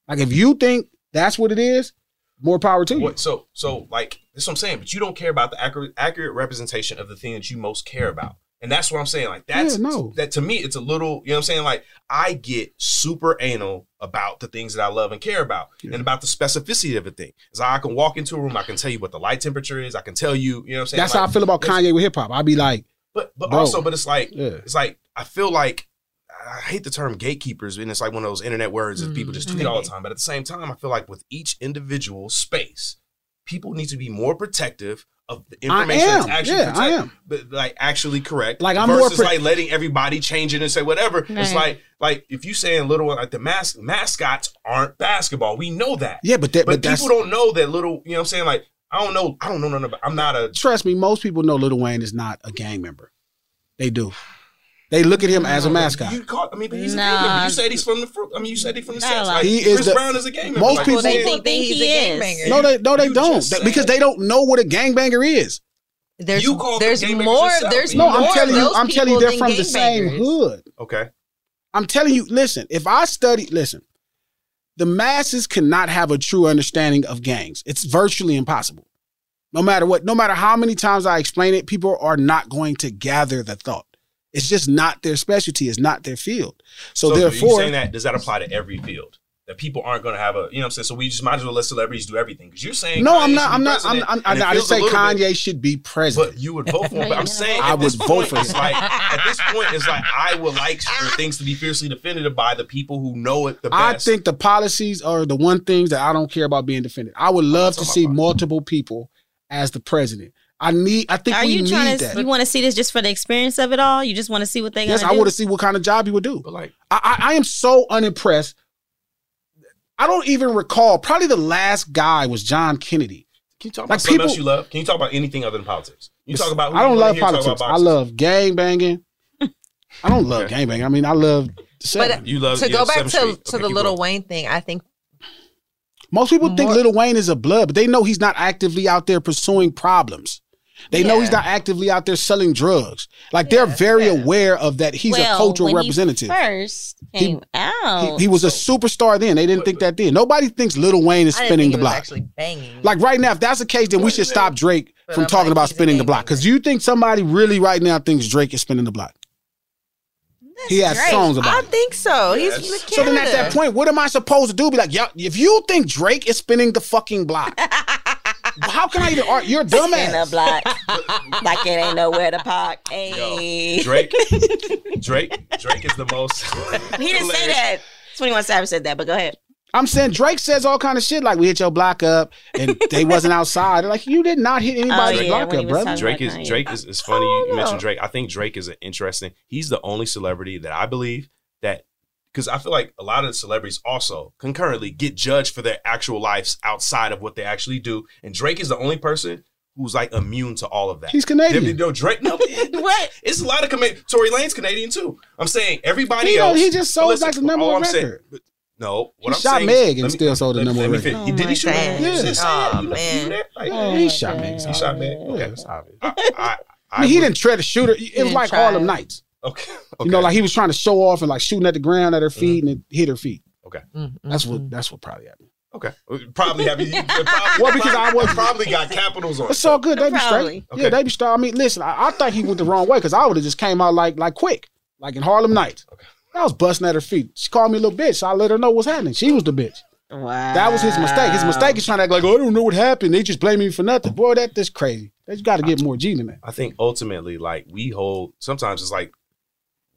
Like if you think that's what it is, more power to you. What, so, so like that's what I'm saying. But you don't care about the accurate, accurate representation of the thing that you most care about, and that's what I'm saying. Like that's Yeah, no. that to me, it's a little. You know what I'm saying? Like I get super anal about the things that I love and care about, and about the specificity of a thing. Is I can walk into a room, I can tell you what the light temperature is. I can tell you. You know what I'm saying? That's how I feel about Kanye with hip hop. I'd be like, But but Bro. also, but it's like Yeah. it's like I feel like I hate the term gatekeepers, and it's like one of those internet words that people just mm-hmm. tweet all the time. But at the same time, I feel like with each individual space, people need to be more protective of the I information that's actually Yeah, I am. but like actually correct. Like, I'm more versus pro- like letting everybody change it and say whatever. It's like like if you saying little like the mas- mascots aren't basketball, we know that. Yeah, but that- but but people don't know that little. You know what I'm saying? Like I don't know. I don't know nothing about. I'm not a trust me, most people know Lil Wayne is not a gang member. They do. They look at him as a mascot. You call, I mean, but he's a Nah. gang member. You said he's from the fruit. I mean, you said he's from the South. States. Like, He is Chris the- Brown is a gang member. most Like, people they think- think think he's he a is. gangbanger. No, they no, they You don't just because they don't know what a gangbanger is. There's You call there's gangbangers more yourself. there's No, more I'm telling you, I'm telling you, they're from the same hood. Okay. I'm telling you, listen, if I study, listen, the masses cannot have a true understanding of gangs. It's virtually impossible. No matter what, no matter how many times I explain it, people are not going to gather the thought. It's just not their specialty. It's not their field. So, So, you therefore, saying that does that apply to every field? That people aren't going to have a, you know, what I'm saying. So we just might as well let celebrities do everything because you're saying no, Kanye I'm not. I'm not. I'm, I'm, I'm it not. I feels didn't say little bit- Kanye should be president. But you would vote for him. But I'm saying I would vote point, for him. Like at this point, it's like I would like [LAUGHS] for things to be fiercely defended by the people who know it the best. I think the policies are the one things that I don't care about being defended. I would love to see multiple people as the president. I need. I think Are we you need trying to? that. You want to see this just for the experience of it all? You just want to see what they Yes, I want to see what kind of job he would do. But like, I, I, I am so unimpressed. I don't even recall. Probably the last guy was John Kennedy. Can you talk Like about something people- else you love? Can you talk about anything other than politics? You talk about. who I don't love wanna hear talk politics. I love gang banging. I don't love gang banging. I mean, I love. the But. You love to go back to, Street. to Okay, the Lil. Wayne thing, I think Most people think Lil Wayne is a blood, but they know he's not actively out there pursuing problems. They know he's not actively out there selling drugs. Like they're very aware of that. He's a cultural when representative. He first He- out. He, he was a superstar then. They didn't think that then. Nobody thinks Lil Wayne is spinning the block. actually banging. Like right now, if that's the case, then we should stop Drake But from I'm talking like, about spinning the block. Because you think somebody really right now thinks Drake is spinning the block. He has Drake. songs about I it. think so. He's from So then at that point, what am I supposed to do? Be like, yeah, if you think Drake is spinning the fucking block, [LAUGHS] how can I even? Ar- you're a in the block, like it ain't nowhere to park. Hey. Drake, [LAUGHS] Drake, Drake is the most. He didn't say that. Twenty One Savage said that, but go ahead. I'm saying Drake says all kind of shit like we hit your block up and they wasn't [LAUGHS] outside. They're like you did not hit oh, anybody's Oh, yeah, block up, was brother. Drake is Kanye. Drake is, is funny. You, you know. mentioned Drake. I think Drake is an interesting. He's the only celebrity that I believe that because I feel like a lot of the celebrities also concurrently get judged for their actual lives outside of what they actually do, and Drake is the only person who's like immune to all of that. He's Canadian. No, Drake. No, [LAUGHS] what? It's a lot of Canadian. Tory Lanez Canadian too. I'm saying everybody He, else. he just sold Listen, like the number all one I'm saying- record. but- no, what He I'm shot saying Meg and me- still sold the number one record. fin- He did he shoot Meg? Yeah. Just. Oh, You know- man. you? Oh, like, Yeah, he shot Meg. He shot Meg. Okay, that's obvious. I, I, I mean, he would- didn't try to shoot her. It was like try. Harlem Nights. Okay. [LAUGHS] You know, like he was trying to show off and like shooting at the ground at her feet Mm-hmm. and it hit her feet. Okay. That's what. That's what probably happened. Okay. Probably have you. you probably, Well, because I was- probably got capitals on. It's all good. They be Probably. straight. Yeah, they be straight. I mean, listen, I, I think he went the wrong way because I would have just came out like like quick, like in Harlem Nights. I was busting at her feet. She called me a little bitch. So I let her know what's happening. She was the bitch. Wow. That was his mistake. His mistake is trying to act like, oh, I don't know what happened. They just blame me for nothing. Boy, that that's crazy. They just got to get more G than that. I think ultimately, like we hold. Sometimes it's like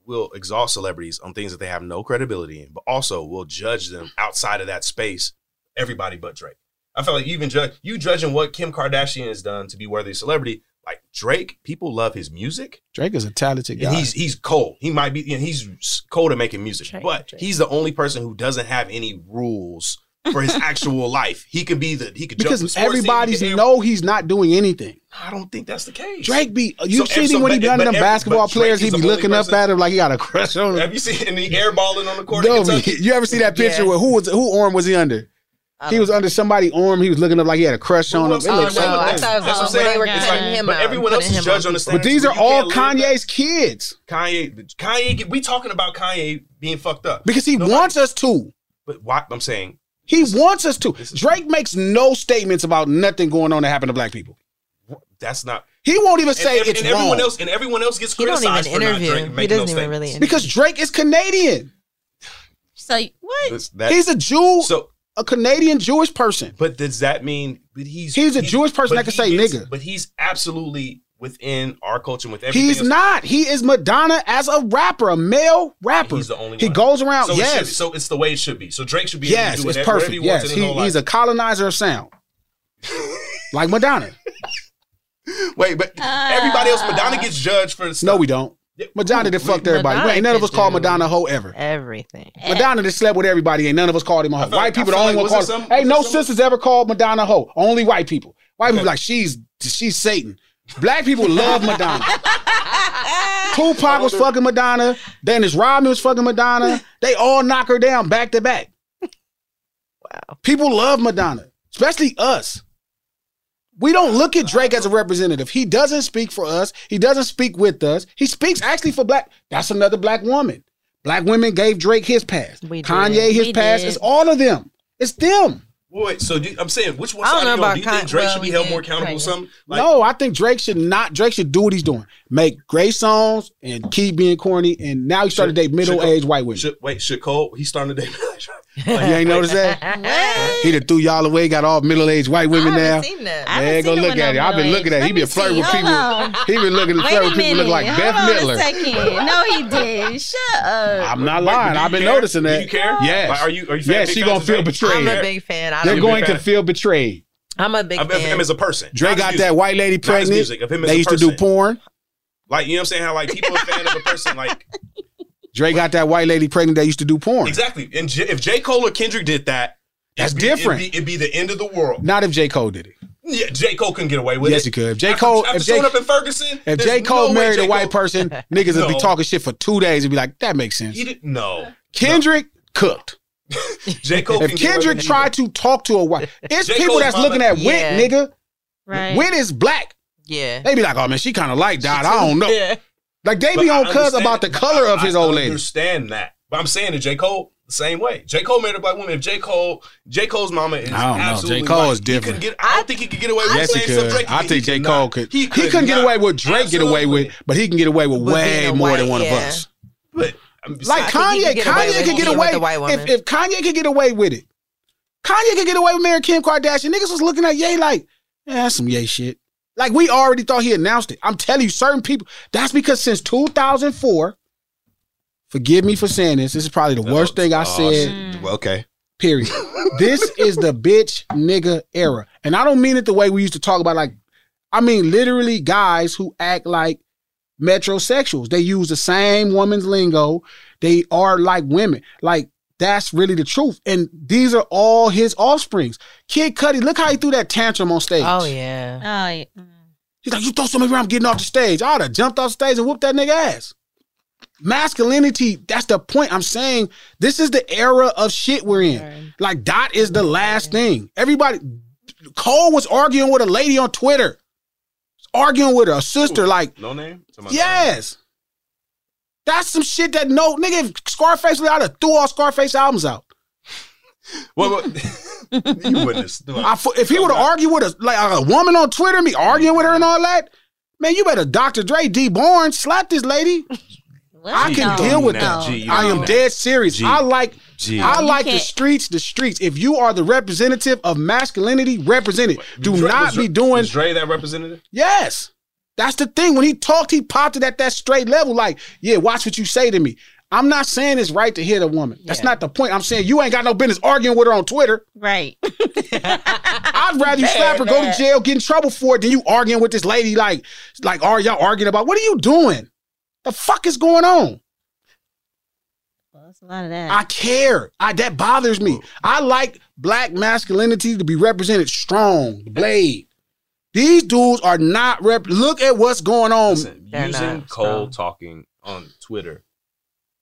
will exalt celebrities on things that they have no credibility in, but also we'll judge them outside of that space. Everybody but Drake. I feel like you even judge you judging what Kim Kardashian has done to be worthy of celebrity. Like Drake, people love his music. Drake is a talented guy. And he's he's cold. He might be you know, he's cold at making music, but he's the only person who doesn't have any rules for his actual life. He could be the he could jump because sports team, he everybody's could- know he's not doing anything. I don't think that's the case. Drake be you So- seen and so- him when he but- be under but them every- basketball players. He be only looking up at him like he got a crush on him. Have you seen the airballing on the court? No, in you ever see that picture where who was who arm was he under? He was under somebody's arm. He was looking up like he had a crush on him. else It is looked judging so on nice. That's what I'm saying. It's like- but everyone else is judged on the But these are all Kanye's kids Kanye, Kanye, we talking about Kanye being fucked up because he wants us to. But why? I'm saying He wants us to. Drake makes no statements about nothing going on that happened to black people. that's not. He won't even And say ev- it's and everyone wrong. else and everyone else gets He don't even criticized for not interview. Drake He making doesn't those even really statements. because Drake is Canadian. So what? This- that- He's a Jew, So, a Canadian Jewish person. but does that mean? But he's He's a he- Jewish person but that can say gets- nigga. But he's absolutely within our culture and with everything. He's else. not. He is Madonna as a rapper, a male rapper. He's the only he one. goes around. So yes, be- so it's the way it should be. So Drake should be yes, able to do it's whatever, whatever perfect. he wants Yes, in his he, he's life. a colonizer of sound, like Madonna. [LAUGHS] Wait, but everybody else, Madonna gets judged for stuff. No, we don't. Madonna did fucked everybody. Madonna Ain't none of us called Madonna a hoe ever. Everything. Madonna just slept with everybody. Ain't none of us called him a hoe. White like- people I the only felt one like- called. was it Hey, no was some- sisters ever called Madonna a hoe. Only white people. White people like she's she's Satan. Black people love Madonna. Tupac was fucking Madonna. Dennis Rodman was fucking Madonna. They all knock her down back to back. Wow. People love Madonna, especially us. We don't look at Drake as a representative. He doesn't speak for us. He doesn't speak with us. He speaks actually for black. That's another black woman. Black women gave Drake his pass. We did. Kanye his We pass. did. It's all of them. It's them. Wait, so do, I'm saying, which one I don't side know you about Do you think Drake well, should be held did more accountable? Kanye. or Something like no, I think Drake should not. Drake should do what he's doing. Make great songs and keep being corny. And now he started to date middle aged white women. Should, wait, should Cole? He's starting to date. [LAUGHS] you ain't noticed that? He done threw y'all away. Got all middle aged white women I now. haven't seen that. I Man, haven't go seen look at it. I've been looking at. it. He age. been flirting with people. On. He been looking, Wait flirting a with people look like minute. Bette Hold Midler. No, he did. Shut up. I'm not lying. I've been care? noticing Do that. you care? Yes. Are you- are you fan- Yes, she gonna feel betrayed. I'm a big fan. I They're going to feel betrayed. I'm a big Of, of fan. him as a person. Dre Not got music. that white lady Not his pregnant. music, of him as They a used to do porn. Like you know what I'm saying? How like people are a fan of a person like [LAUGHS] Dre got that white lady pregnant that used to do porn. exactly. And J- if J Cole or Kendrick did that, That's it'd be, different. It'd be, it'd be the end of the world. Not if J. Cole did it. Yeah, J Cole couldn't get away with Yes, it. Yes, he could. If J. Cole, after if J. showing up in Ferguson, If J. Cole no way married a white person, [LAUGHS] niggas would be talking shit for two days and be like, that makes sense. He didn't. No, Kendrick cooked. J Cole. If can get away Kendrick tried to talk to a white, it's J. people Cole's that's mama- looking at Wit, nigga. Right. Wit is black. Yeah. They be like, oh man, she kind of like Dot. I don't know. Yeah. Like they But be I on cuz about the color of his I old lady. understand that, but I'm saying that J Cole the same way. J Cole married a black woman. If J Cole, J Cole's mama is I don't know. J. Cole white. is different. get, I don't think he could get away with Yes, the he stuff could. Drake I think He J. could Cole could. He, He, could couldn't get away with Drake get away with, but he can get away with But way being a more than white, one of us. But I'm Like I Kanye, could get away Kanye with could get away with the white if, if Kanye could get away with it. Kanye could get away with marrying Kim Kardashian. Niggas was looking at Ye like, yeah, that's some Ye shit. Like we already thought he announced it. I'm telling you, certain people. That's because since 2004. Forgive me for saying this. This is probably the worst thing I Oh, said. Mm. Well, okay. Period. [LAUGHS] this is the bitch nigga era. And I don't mean it the way we used to talk about like I mean literally guys who act like metrosexuals. They use the same woman's lingo. They are like women. Like that's really the truth. And these are all his offsprings. Kid Cudi, look how he threw that tantrum on stage. Oh yeah. Oh, yeah. Mm. He's like, you throw somebody around, I'm getting off the stage. I'd have jumped off the stage and whooped that nigga ass. Masculinity, that's the point. I'm saying this is the era of shit we're in. Like, Dot is the last thing. Everybody, Cole was arguing with a lady on Twitter, arguing with her, a sister. Like, No name. yes. That's some shit that no nigga. If Scarface, I'd have threw all Scarface albums out. [LAUGHS] What? what [LAUGHS] you wouldn't have. I, if he would have argued with a like a woman on Twitter, me arguing with her and all that, man, you better Dr. Dre, Dee Barnes, slap this lady. I can No, deal with no, that. G, I am do dead serious. G. I like G. I You like the streets, the streets. If you are the representative of masculinity, represent it. Do Dre- not was be doing Was Dre that representative? yes. That's the thing. When he talked, he popped it at that straight level. Like, yeah, watch what you say to me. I'm not saying it's right to hit a woman. That's not the point. I'm saying you ain't got no business arguing with her on Twitter. Right. [LAUGHS] I'd rather you [LAUGHS] slap her, go to jail, get in trouble for it, than you arguing with this lady. Like, like, are y'all arguing about? What are you doing? The fuck is going on? That's a lot of that. I care. I that bothers me. I like black masculinity to be represented strong, blade. These dudes are not rep. Look at what's going on. using cold talking on Twitter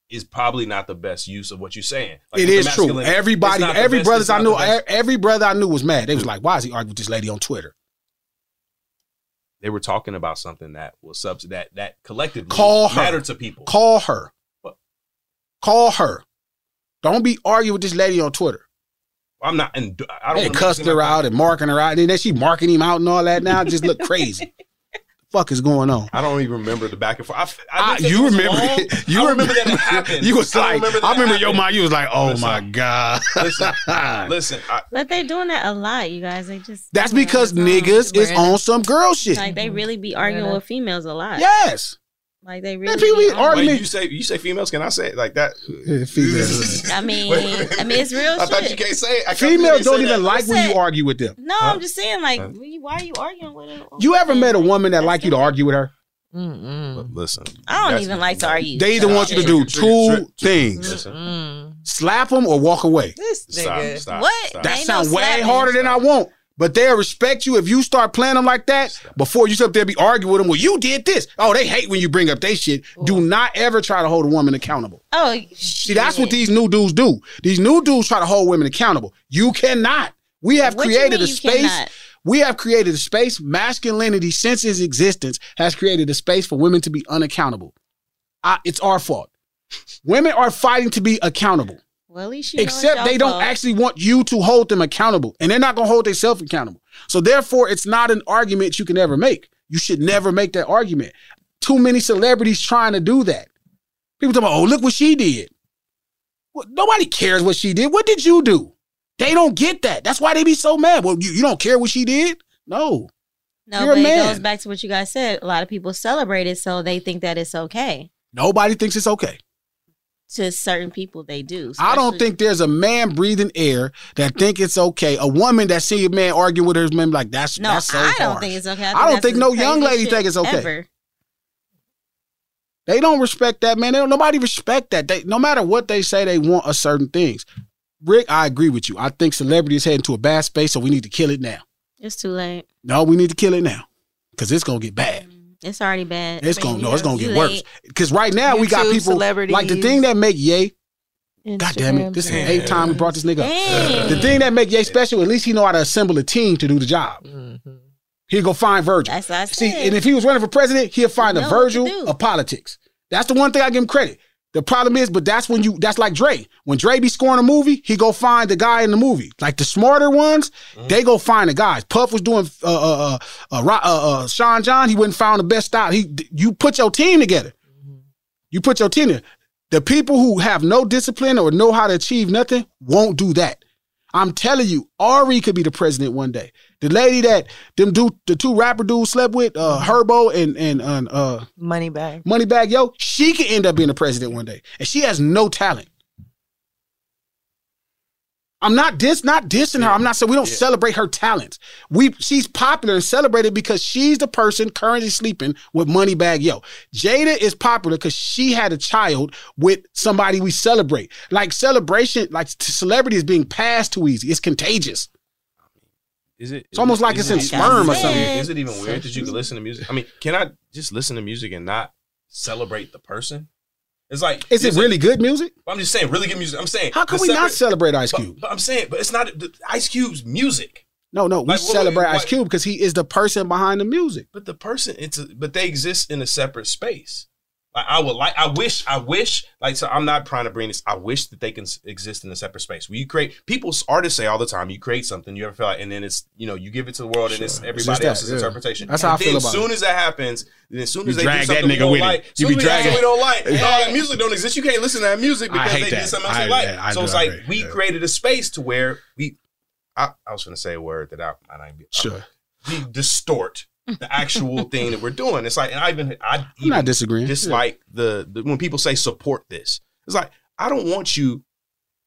is probably not the best use of what you're saying. Like, it with the is true. Everybody, it's not the every best- brothers I knew, the best. every brother I knew was mad. They was like, "Why is he arguing with this lady on Twitter?" they were talking about something that was subs that that collectively Call her. mattered to people. Call her. Call her. Don't be arguing with this lady on Twitter. I'm not, and I don't. They wanna cussed her my- out and marking her out, and then she marking him out and all that. Now just look crazy. [LAUGHS] fuck is going on? I don't even remember the back and forth. I f- I, didn't you remember long. it. You I remember, remember that it [LAUGHS] happened. You was I like, remember I it remember your mind. You was like, oh Listen. my god. Listen, [LAUGHS] listen. I, But they doing that a lot, you guys. They just That's because um, niggas is on some girl shit. like they really be arguing with females a lot. Yes. Like they really people be be arguing- Wait, you say you say females? Can I say it like that? Females. [LAUGHS] I mean, I mean, it's real I thought you can't say it. I Females don't that. even like when you argue with them. No, I'm just saying, like, why are you arguing with her? You ever met a woman that like you to argue with her? But Listen, I don't even like to argue. They either want you to do two things: slap them or walk away. Stop, stop, What? stop. That Ain't no sounds way slapping. harder than I want. But they'll respect you if you start playing them like that before you sit up there be arguing with them. Well, you did this. Oh, they hate when you bring up they shit. Do not ever try to hold a woman accountable. Oh, See, that's what these new dudes do. These new dudes try to hold women accountable. You cannot. We have What created a space. cannot? We have created a space. Masculinity, since its existence, has created a space for women to be unaccountable. I, it's our fault. Women are fighting to be accountable. Well, at least you Except they don't actually want you to hold them accountable, and they're not going to hold themselves accountable. So therefore, it's not an argument you can ever make. You should never make that argument. Too many celebrities trying to do that. People talk about, oh, look what she did. Well, nobody cares what she did. What did you do? They don't get that. That's why they be so mad. Well, you, you don't care what she did? No. No, You're but it goes back to what you guys said. A lot of people celebrate it, so they think that it's okay. Nobody thinks it's okay. To certain people, they do. I don't think there's a man breathing air that mm-hmm. think it's okay. A woman that see a man arguing with her man like that's No, that's so I don't harsh. think it's okay. I, don't think no young lady think it's okay. ever. They don't respect that, man. They don't, nobody respect that. They, no matter what they say, they want a certain things. Rick, I agree with you. I think celebrity is heading to a bad space, so we need to kill it now. It's too late. No, we need to kill it now because it's gonna get bad. It's already bad. It's gonna no, it's gonna get worse. Because right now we got people like the thing that make Ye. God damn it! This is the eighth time we brought this nigga up. Dang. The thing that make Ye special, at least he know how to assemble a team to do the job. He'll go find Virgil. That's what I See, and if he was running for president, he'll find He the know what to Virgil of politics. That's the one thing I give him credit. The problem is, but that's when you that's like Dre. When Dre be scoring a movie, he go find the guy in the movie. Like the smarter ones, they go find the guys. Puff was doing uh uh uh, uh, uh, uh Sean John, he wouldn't found the best style. He you put your team together. You put your team together. The people who have no discipline or know how to achieve nothing won't do that. I'm telling you, Ari could be the president one day. The lady that them do the two rapper dudes slept with, uh Herbo and and uh Money bag. Moneybagg Yo, she could end up being the president one day. And she has no talent. I'm not dis not dissing her. I'm not saying we don't celebrate her talents. We she's popular and celebrated because she's the person currently sleeping with Moneybagg Yo. Jada is popular because she had a child with somebody we celebrate. Like celebration, like celebrity is being passed too easy. It's contagious. Is it? It's almost like it's it- in sperm or something. Is it even weird that you can listen to music? I mean, can I just listen to music and not celebrate the person? It's like Is it really like- good music? I'm just saying, really good music. I'm saying, How can we not celebrate Ice Cube? But, I'm saying, but it's not the, Ice Cube's music. No, no, we Like, what- celebrate Ice Cube because he is the person behind the music. But the person, it's a, but they exist in a separate space. Like I would like, I wish, I wish, like so. I'm not trying to bring this. I wish that they can exist in a separate space where you create. People, artists say all the time, you create something, you ever feel like, and then it's you know you give it to the world, and it's everybody that, else's yeah. interpretation. That's how I feel about As soon it. as that happens, then as soon You as they do drag that something we nigga don't with it. like, You be as we do something dragging- we don't like, Yeah. all that music don't exist. You can't listen to that music because they that. did something else I- you like. yeah, I so do it's like agree. we created a space to where we. I, I was going to say a word that I might not be. Uh, sure. We distort the actual thing that we're doing. It's like, and I even I I'm even not disagreeing. dislike the, the when people say support this. It's like I don't want you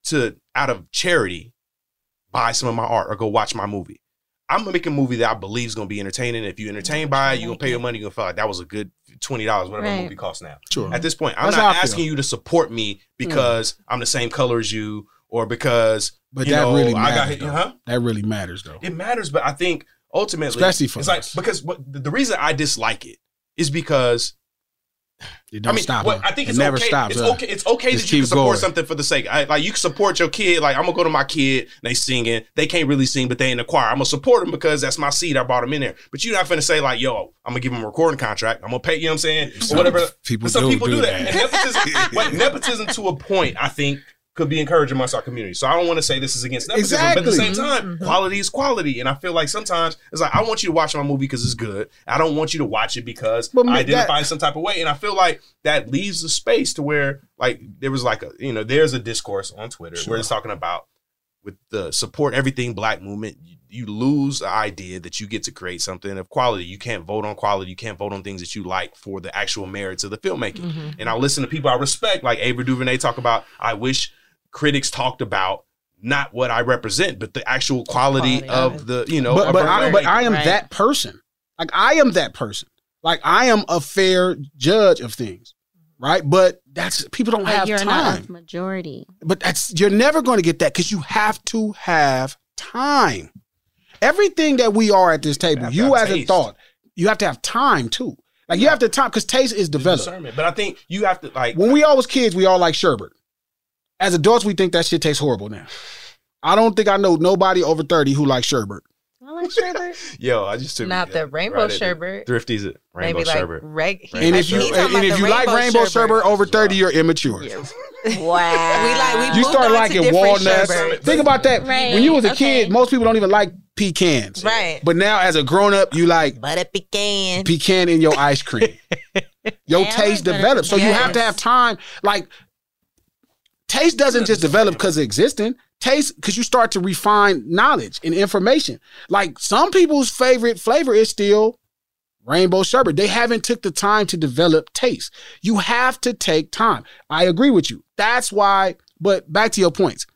to out of charity buy some of my art or go watch my movie. I'm gonna make a movie that I believe is gonna be entertaining. If you're entertained by it, you're gonna pay your money. You're gonna feel like that was a good twenty dollars, whatever the Right. movie costs now. Sure. At this point, I'm That's not asking you to support me because I'm the same color as you or because But you that know, really I matters. got though. huh? That really matters, though. It matters, but I think ultimately, Especially for it's us. like because what the, reason I dislike it is because It don't I mean, stop. I think It it's never okay. stops. It's okay. It's okay Just that you can support going. something for the sake. I, like you can support your kid. Like I'm gonna go to my kid. They singing. They can't really sing, but they in the choir. I'm gonna support them because that's my seed. I brought them in there. But you're not gonna say like, yo, I'm gonna give them a recording contract. I'm gonna pay. You know what I'm saying? Or whatever. people some do people do that. that. Nepotism, [LAUGHS] nepotism to a point, I think. Could be encouraged amongst our community. So I don't want to say this is against nepotism, but at the same Exactly. time, quality is quality. And I feel like sometimes it's like I want you to watch my movie because it's good. I don't want you to watch it because But I that- identify in some type of way. And I feel like that leaves the space to where like there was like a you know there's a discourse on Twitter Sure. where it's talking about with the support everything black movement. You, you lose the idea that you get to create something of quality. You can't vote on quality. You can't vote on things that you like for the actual merits of the filmmaking. Mm-hmm. And I listen to people I respect, like Ava DuVernay, talk about. I wish critics talked about not what I represent, but the actual quality, Quality of of the you know. but but I, but I am Right. that person. Like I am that person. Like I am a fair judge of things, right? But that's people don't But have you're time. not majority. But that's you're never going to get that because you have to have time. Everything that we are at this table, have you have as a thought, you have to have time too. Like you have to time because taste is developed. But I think you have to like When we all was kids, we all like sherbet. As adults, we think that shit tastes horrible now. I don't think I know nobody over 30 who likes sherbet. I like sherbet. [LAUGHS] Yo, I just took Not the uh, rainbow right sherbet. Thrifty's it. Rainbow Maybe like sherbet. reg- And if you He's talking and if you like rainbow sherbet over 30, you're immature. [LAUGHS] Wow. We like we You start liking walnuts. sherbets. Think about that. Right, When you was a okay. kid, most people don't even like pecans. Right. But now as a grown up, you like Butter pecan. pecan in your ice cream. [LAUGHS] Your Yeah, taste develops. So you have to have time. Like taste doesn't just develop because of existing. Taste because you start to refine knowledge and information. Like some people's favorite flavor is still rainbow sherbet. They haven't took the time to develop taste. You have to take time. I agree with you. That's why. But back to your points.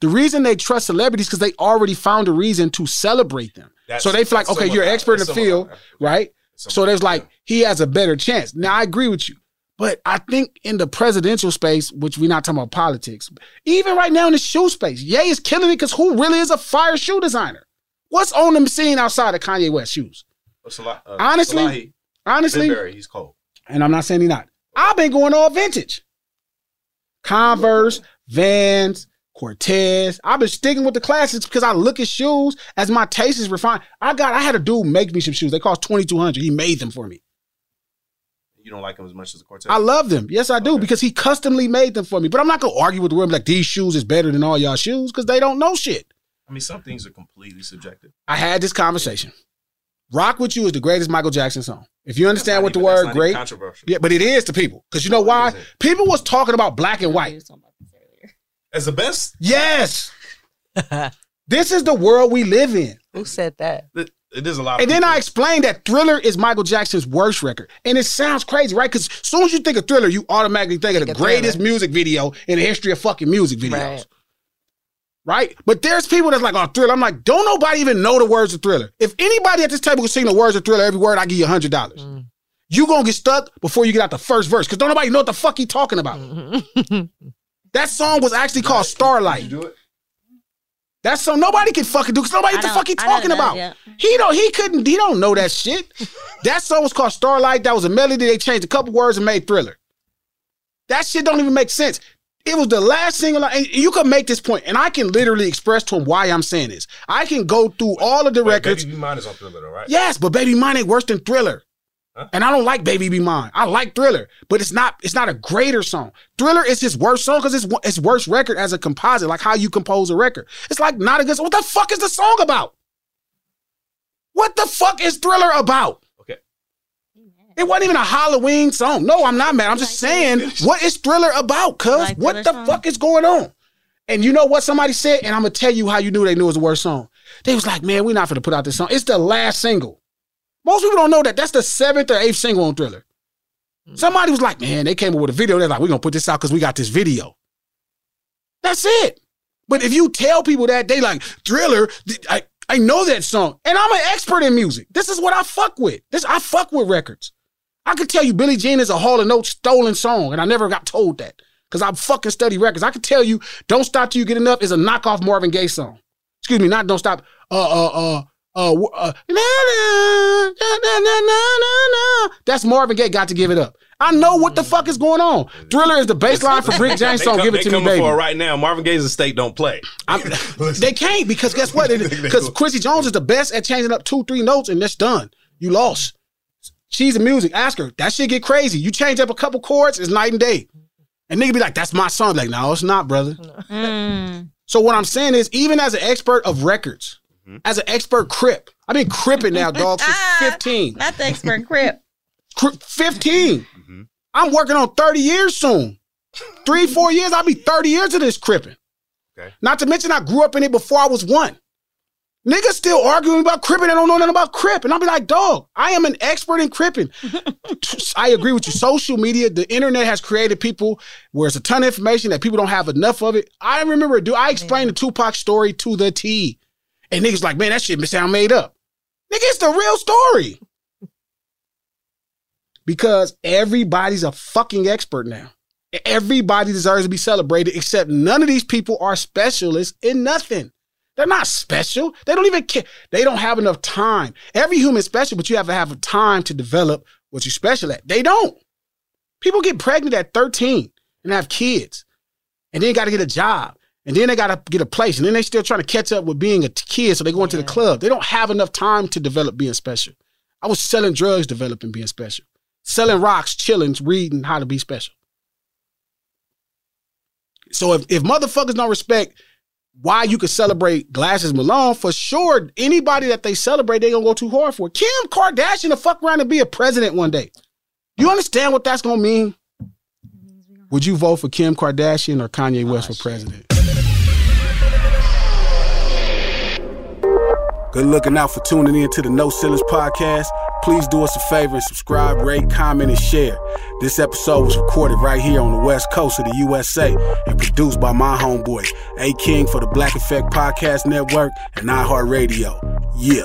The reason they trust celebrities because they already found a reason to celebrate them. That's- so they feel like, okay, you're an expert in the field, right? So there's like he has a better chance. Now I agree with you. But I think in the presidential space, which we're not talking about politics, even right now in the shoe space, Ye is killing it because who really is a fire shoe designer? What's on the scene outside of Kanye West shoes? Uh, Honestly, Salehe, Honestly, Bembury, he's cold. and I'm not saying he's not. I've been going all vintage. Converse, Vans, Cortez. I've been sticking with the classics because I look at shoes as my taste is refined. I got I had a dude make me some shoes. They cost 2200 He made them for me. You don't like him as much as the Cortez. I love them. Yes, I do, because he customly made them for me. But I'm not gonna argue with the world like these shoes is better than all y'all shoes because they don't know shit. I mean, some things are completely subjective. I had this conversation. Rock with You is the greatest Michael Jackson song. If you understand what the even- that's word not even great, controversial. yeah, but it is to people because you know why? People was talking about black and white. As the best, Yes, [LAUGHS] this is the world we live in. Who said that? it, it is a lot. Of And then people. I explained that Thriller is Michael Jackson's worst record. And it sounds crazy, right? Because as soon as you think of Thriller, you automatically think of the greatest Thriller. music video in the history of fucking music videos. Right. Right. But there's people that's like, oh, Thriller. I'm like, don't nobody even know the words of Thriller. If anybody at this table can sing the words of Thriller, every word, I give you $100. Mm. You gonna get stuck before you get out the first verse because don't nobody know what the fuck he talking about. [LAUGHS] that song was actually called Starlight. Did you do it? That's so nobody can fucking do because nobody what the fuck he talking know about. yet. He don't he couldn't he don't know that shit. [LAUGHS] that song was called Starlight. That was a melody. They changed a couple words and made thriller. That shit don't even make sense. It was the last single, and you can make this point, and I can literally express to him why I'm saying this. I can go through all of the Wait, records. Baby Mine is on Thriller, though, right? Yes, but Baby Mine ain't worse than Thriller. And I don't like Baby Be Mine. I like Thriller, but it's not it's not a greater song. Thriller is his worst song because it's wo- it's worst record as a composite, like how you compose a record. It's like not a good. What the fuck is the song about? What the fuck is Thriller about? Okay. It wasn't even a Halloween song. No, I'm not mad. I'm just saying, what is Thriller about? Cuz Like what the song? fuck is going on? And you know what somebody said, and I'm gonna tell you how you knew they knew it was the worst song. They was like, man, we're not gonna put out this song. It's the last single. Most people don't know that. That's the seventh or eighth single on Thriller. Somebody was like, man, they came up with a video. They're like, we're gonna put this out because we got this video. That's it. But if you tell people that, they like, Thriller, I, I know that song. And I'm an expert in music. This is what I fuck with. This I fuck with records. I could tell you Billie Jean is a Hall & Oates stolen song, and I never got told that. Because I fucking study records. I could tell you Don't Stop Till You Get Enough is a knockoff Marvin Gaye song. Excuse me, not Don't Stop. Uh uh uh uh, uh na, na, na, na, na, na. That's Marvin Gaye got to give it up. I know what the fuck is going on. Thriller is the baseline for Rick James song. They Give it to me, coming baby. for right now. Marvin Gaye's estate don't play. I'm- they can't because guess what? Because [LAUGHS] Quincy Jones is the best at changing up two, three notes, and that's done. You lost. She's in music. Ask her. That shit get crazy. You change up a couple chords, it's night and day. And nigga be like, "That's my song." Like, no, it's not, brother. So what I'm saying is, even as an expert of records, Mm-hmm. as an expert crip, I've been cripping now, dog, [LAUGHS] since 15. Not the expert crip. Cri- 15. Mm-hmm. I'm working on 30 years soon. Three, four years, I'll be 30 years of this cripping. Okay. Not to mention, I grew up in it before I was one. Niggas still arguing about cripping I don't know nothing about crip. And I'll be like, dog, I am an expert in cripping. [LAUGHS] I agree with you. Social media, the internet has created people where it's a ton of information that people don't have enough of it. I remember, do I explained the Tupac story to the T. And niggas like, man, that shit sound made up. Nigga, it's the real story. Because everybody's a fucking expert now. Everybody deserves to be celebrated, except none of these people are specialists in nothing. They're not special. They don't even care. They don't have enough time. Every human's special, but you have to have a time to develop what you're special at. They don't. People get pregnant at 13 and have kids, and then got to get a job, and then they got to get a place, and then they still trying to catch up with being a kid, so they go into the club. They don't have enough time to develop being special. I was selling drugs, developing being special, selling rocks, chilling, reading how to be special. So if, if motherfuckers don't respect why you could celebrate Glasses Malone, for sure, anybody that they celebrate, they gonna go too hard for. Kim Kardashian to fuck around and be a president one day. You understand what that's gonna mean? Would you vote for Kim Kardashian or Kanye West for president? Good looking out for tuning in to the No Ceilings podcast. Please do us a favor and subscribe, rate, comment, and share. This episode was recorded right here on the west coast of the USA and produced by my homeboy, A King for the Black Effect Podcast Network and iHeartRadio. Yeah.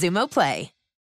Xumo Play.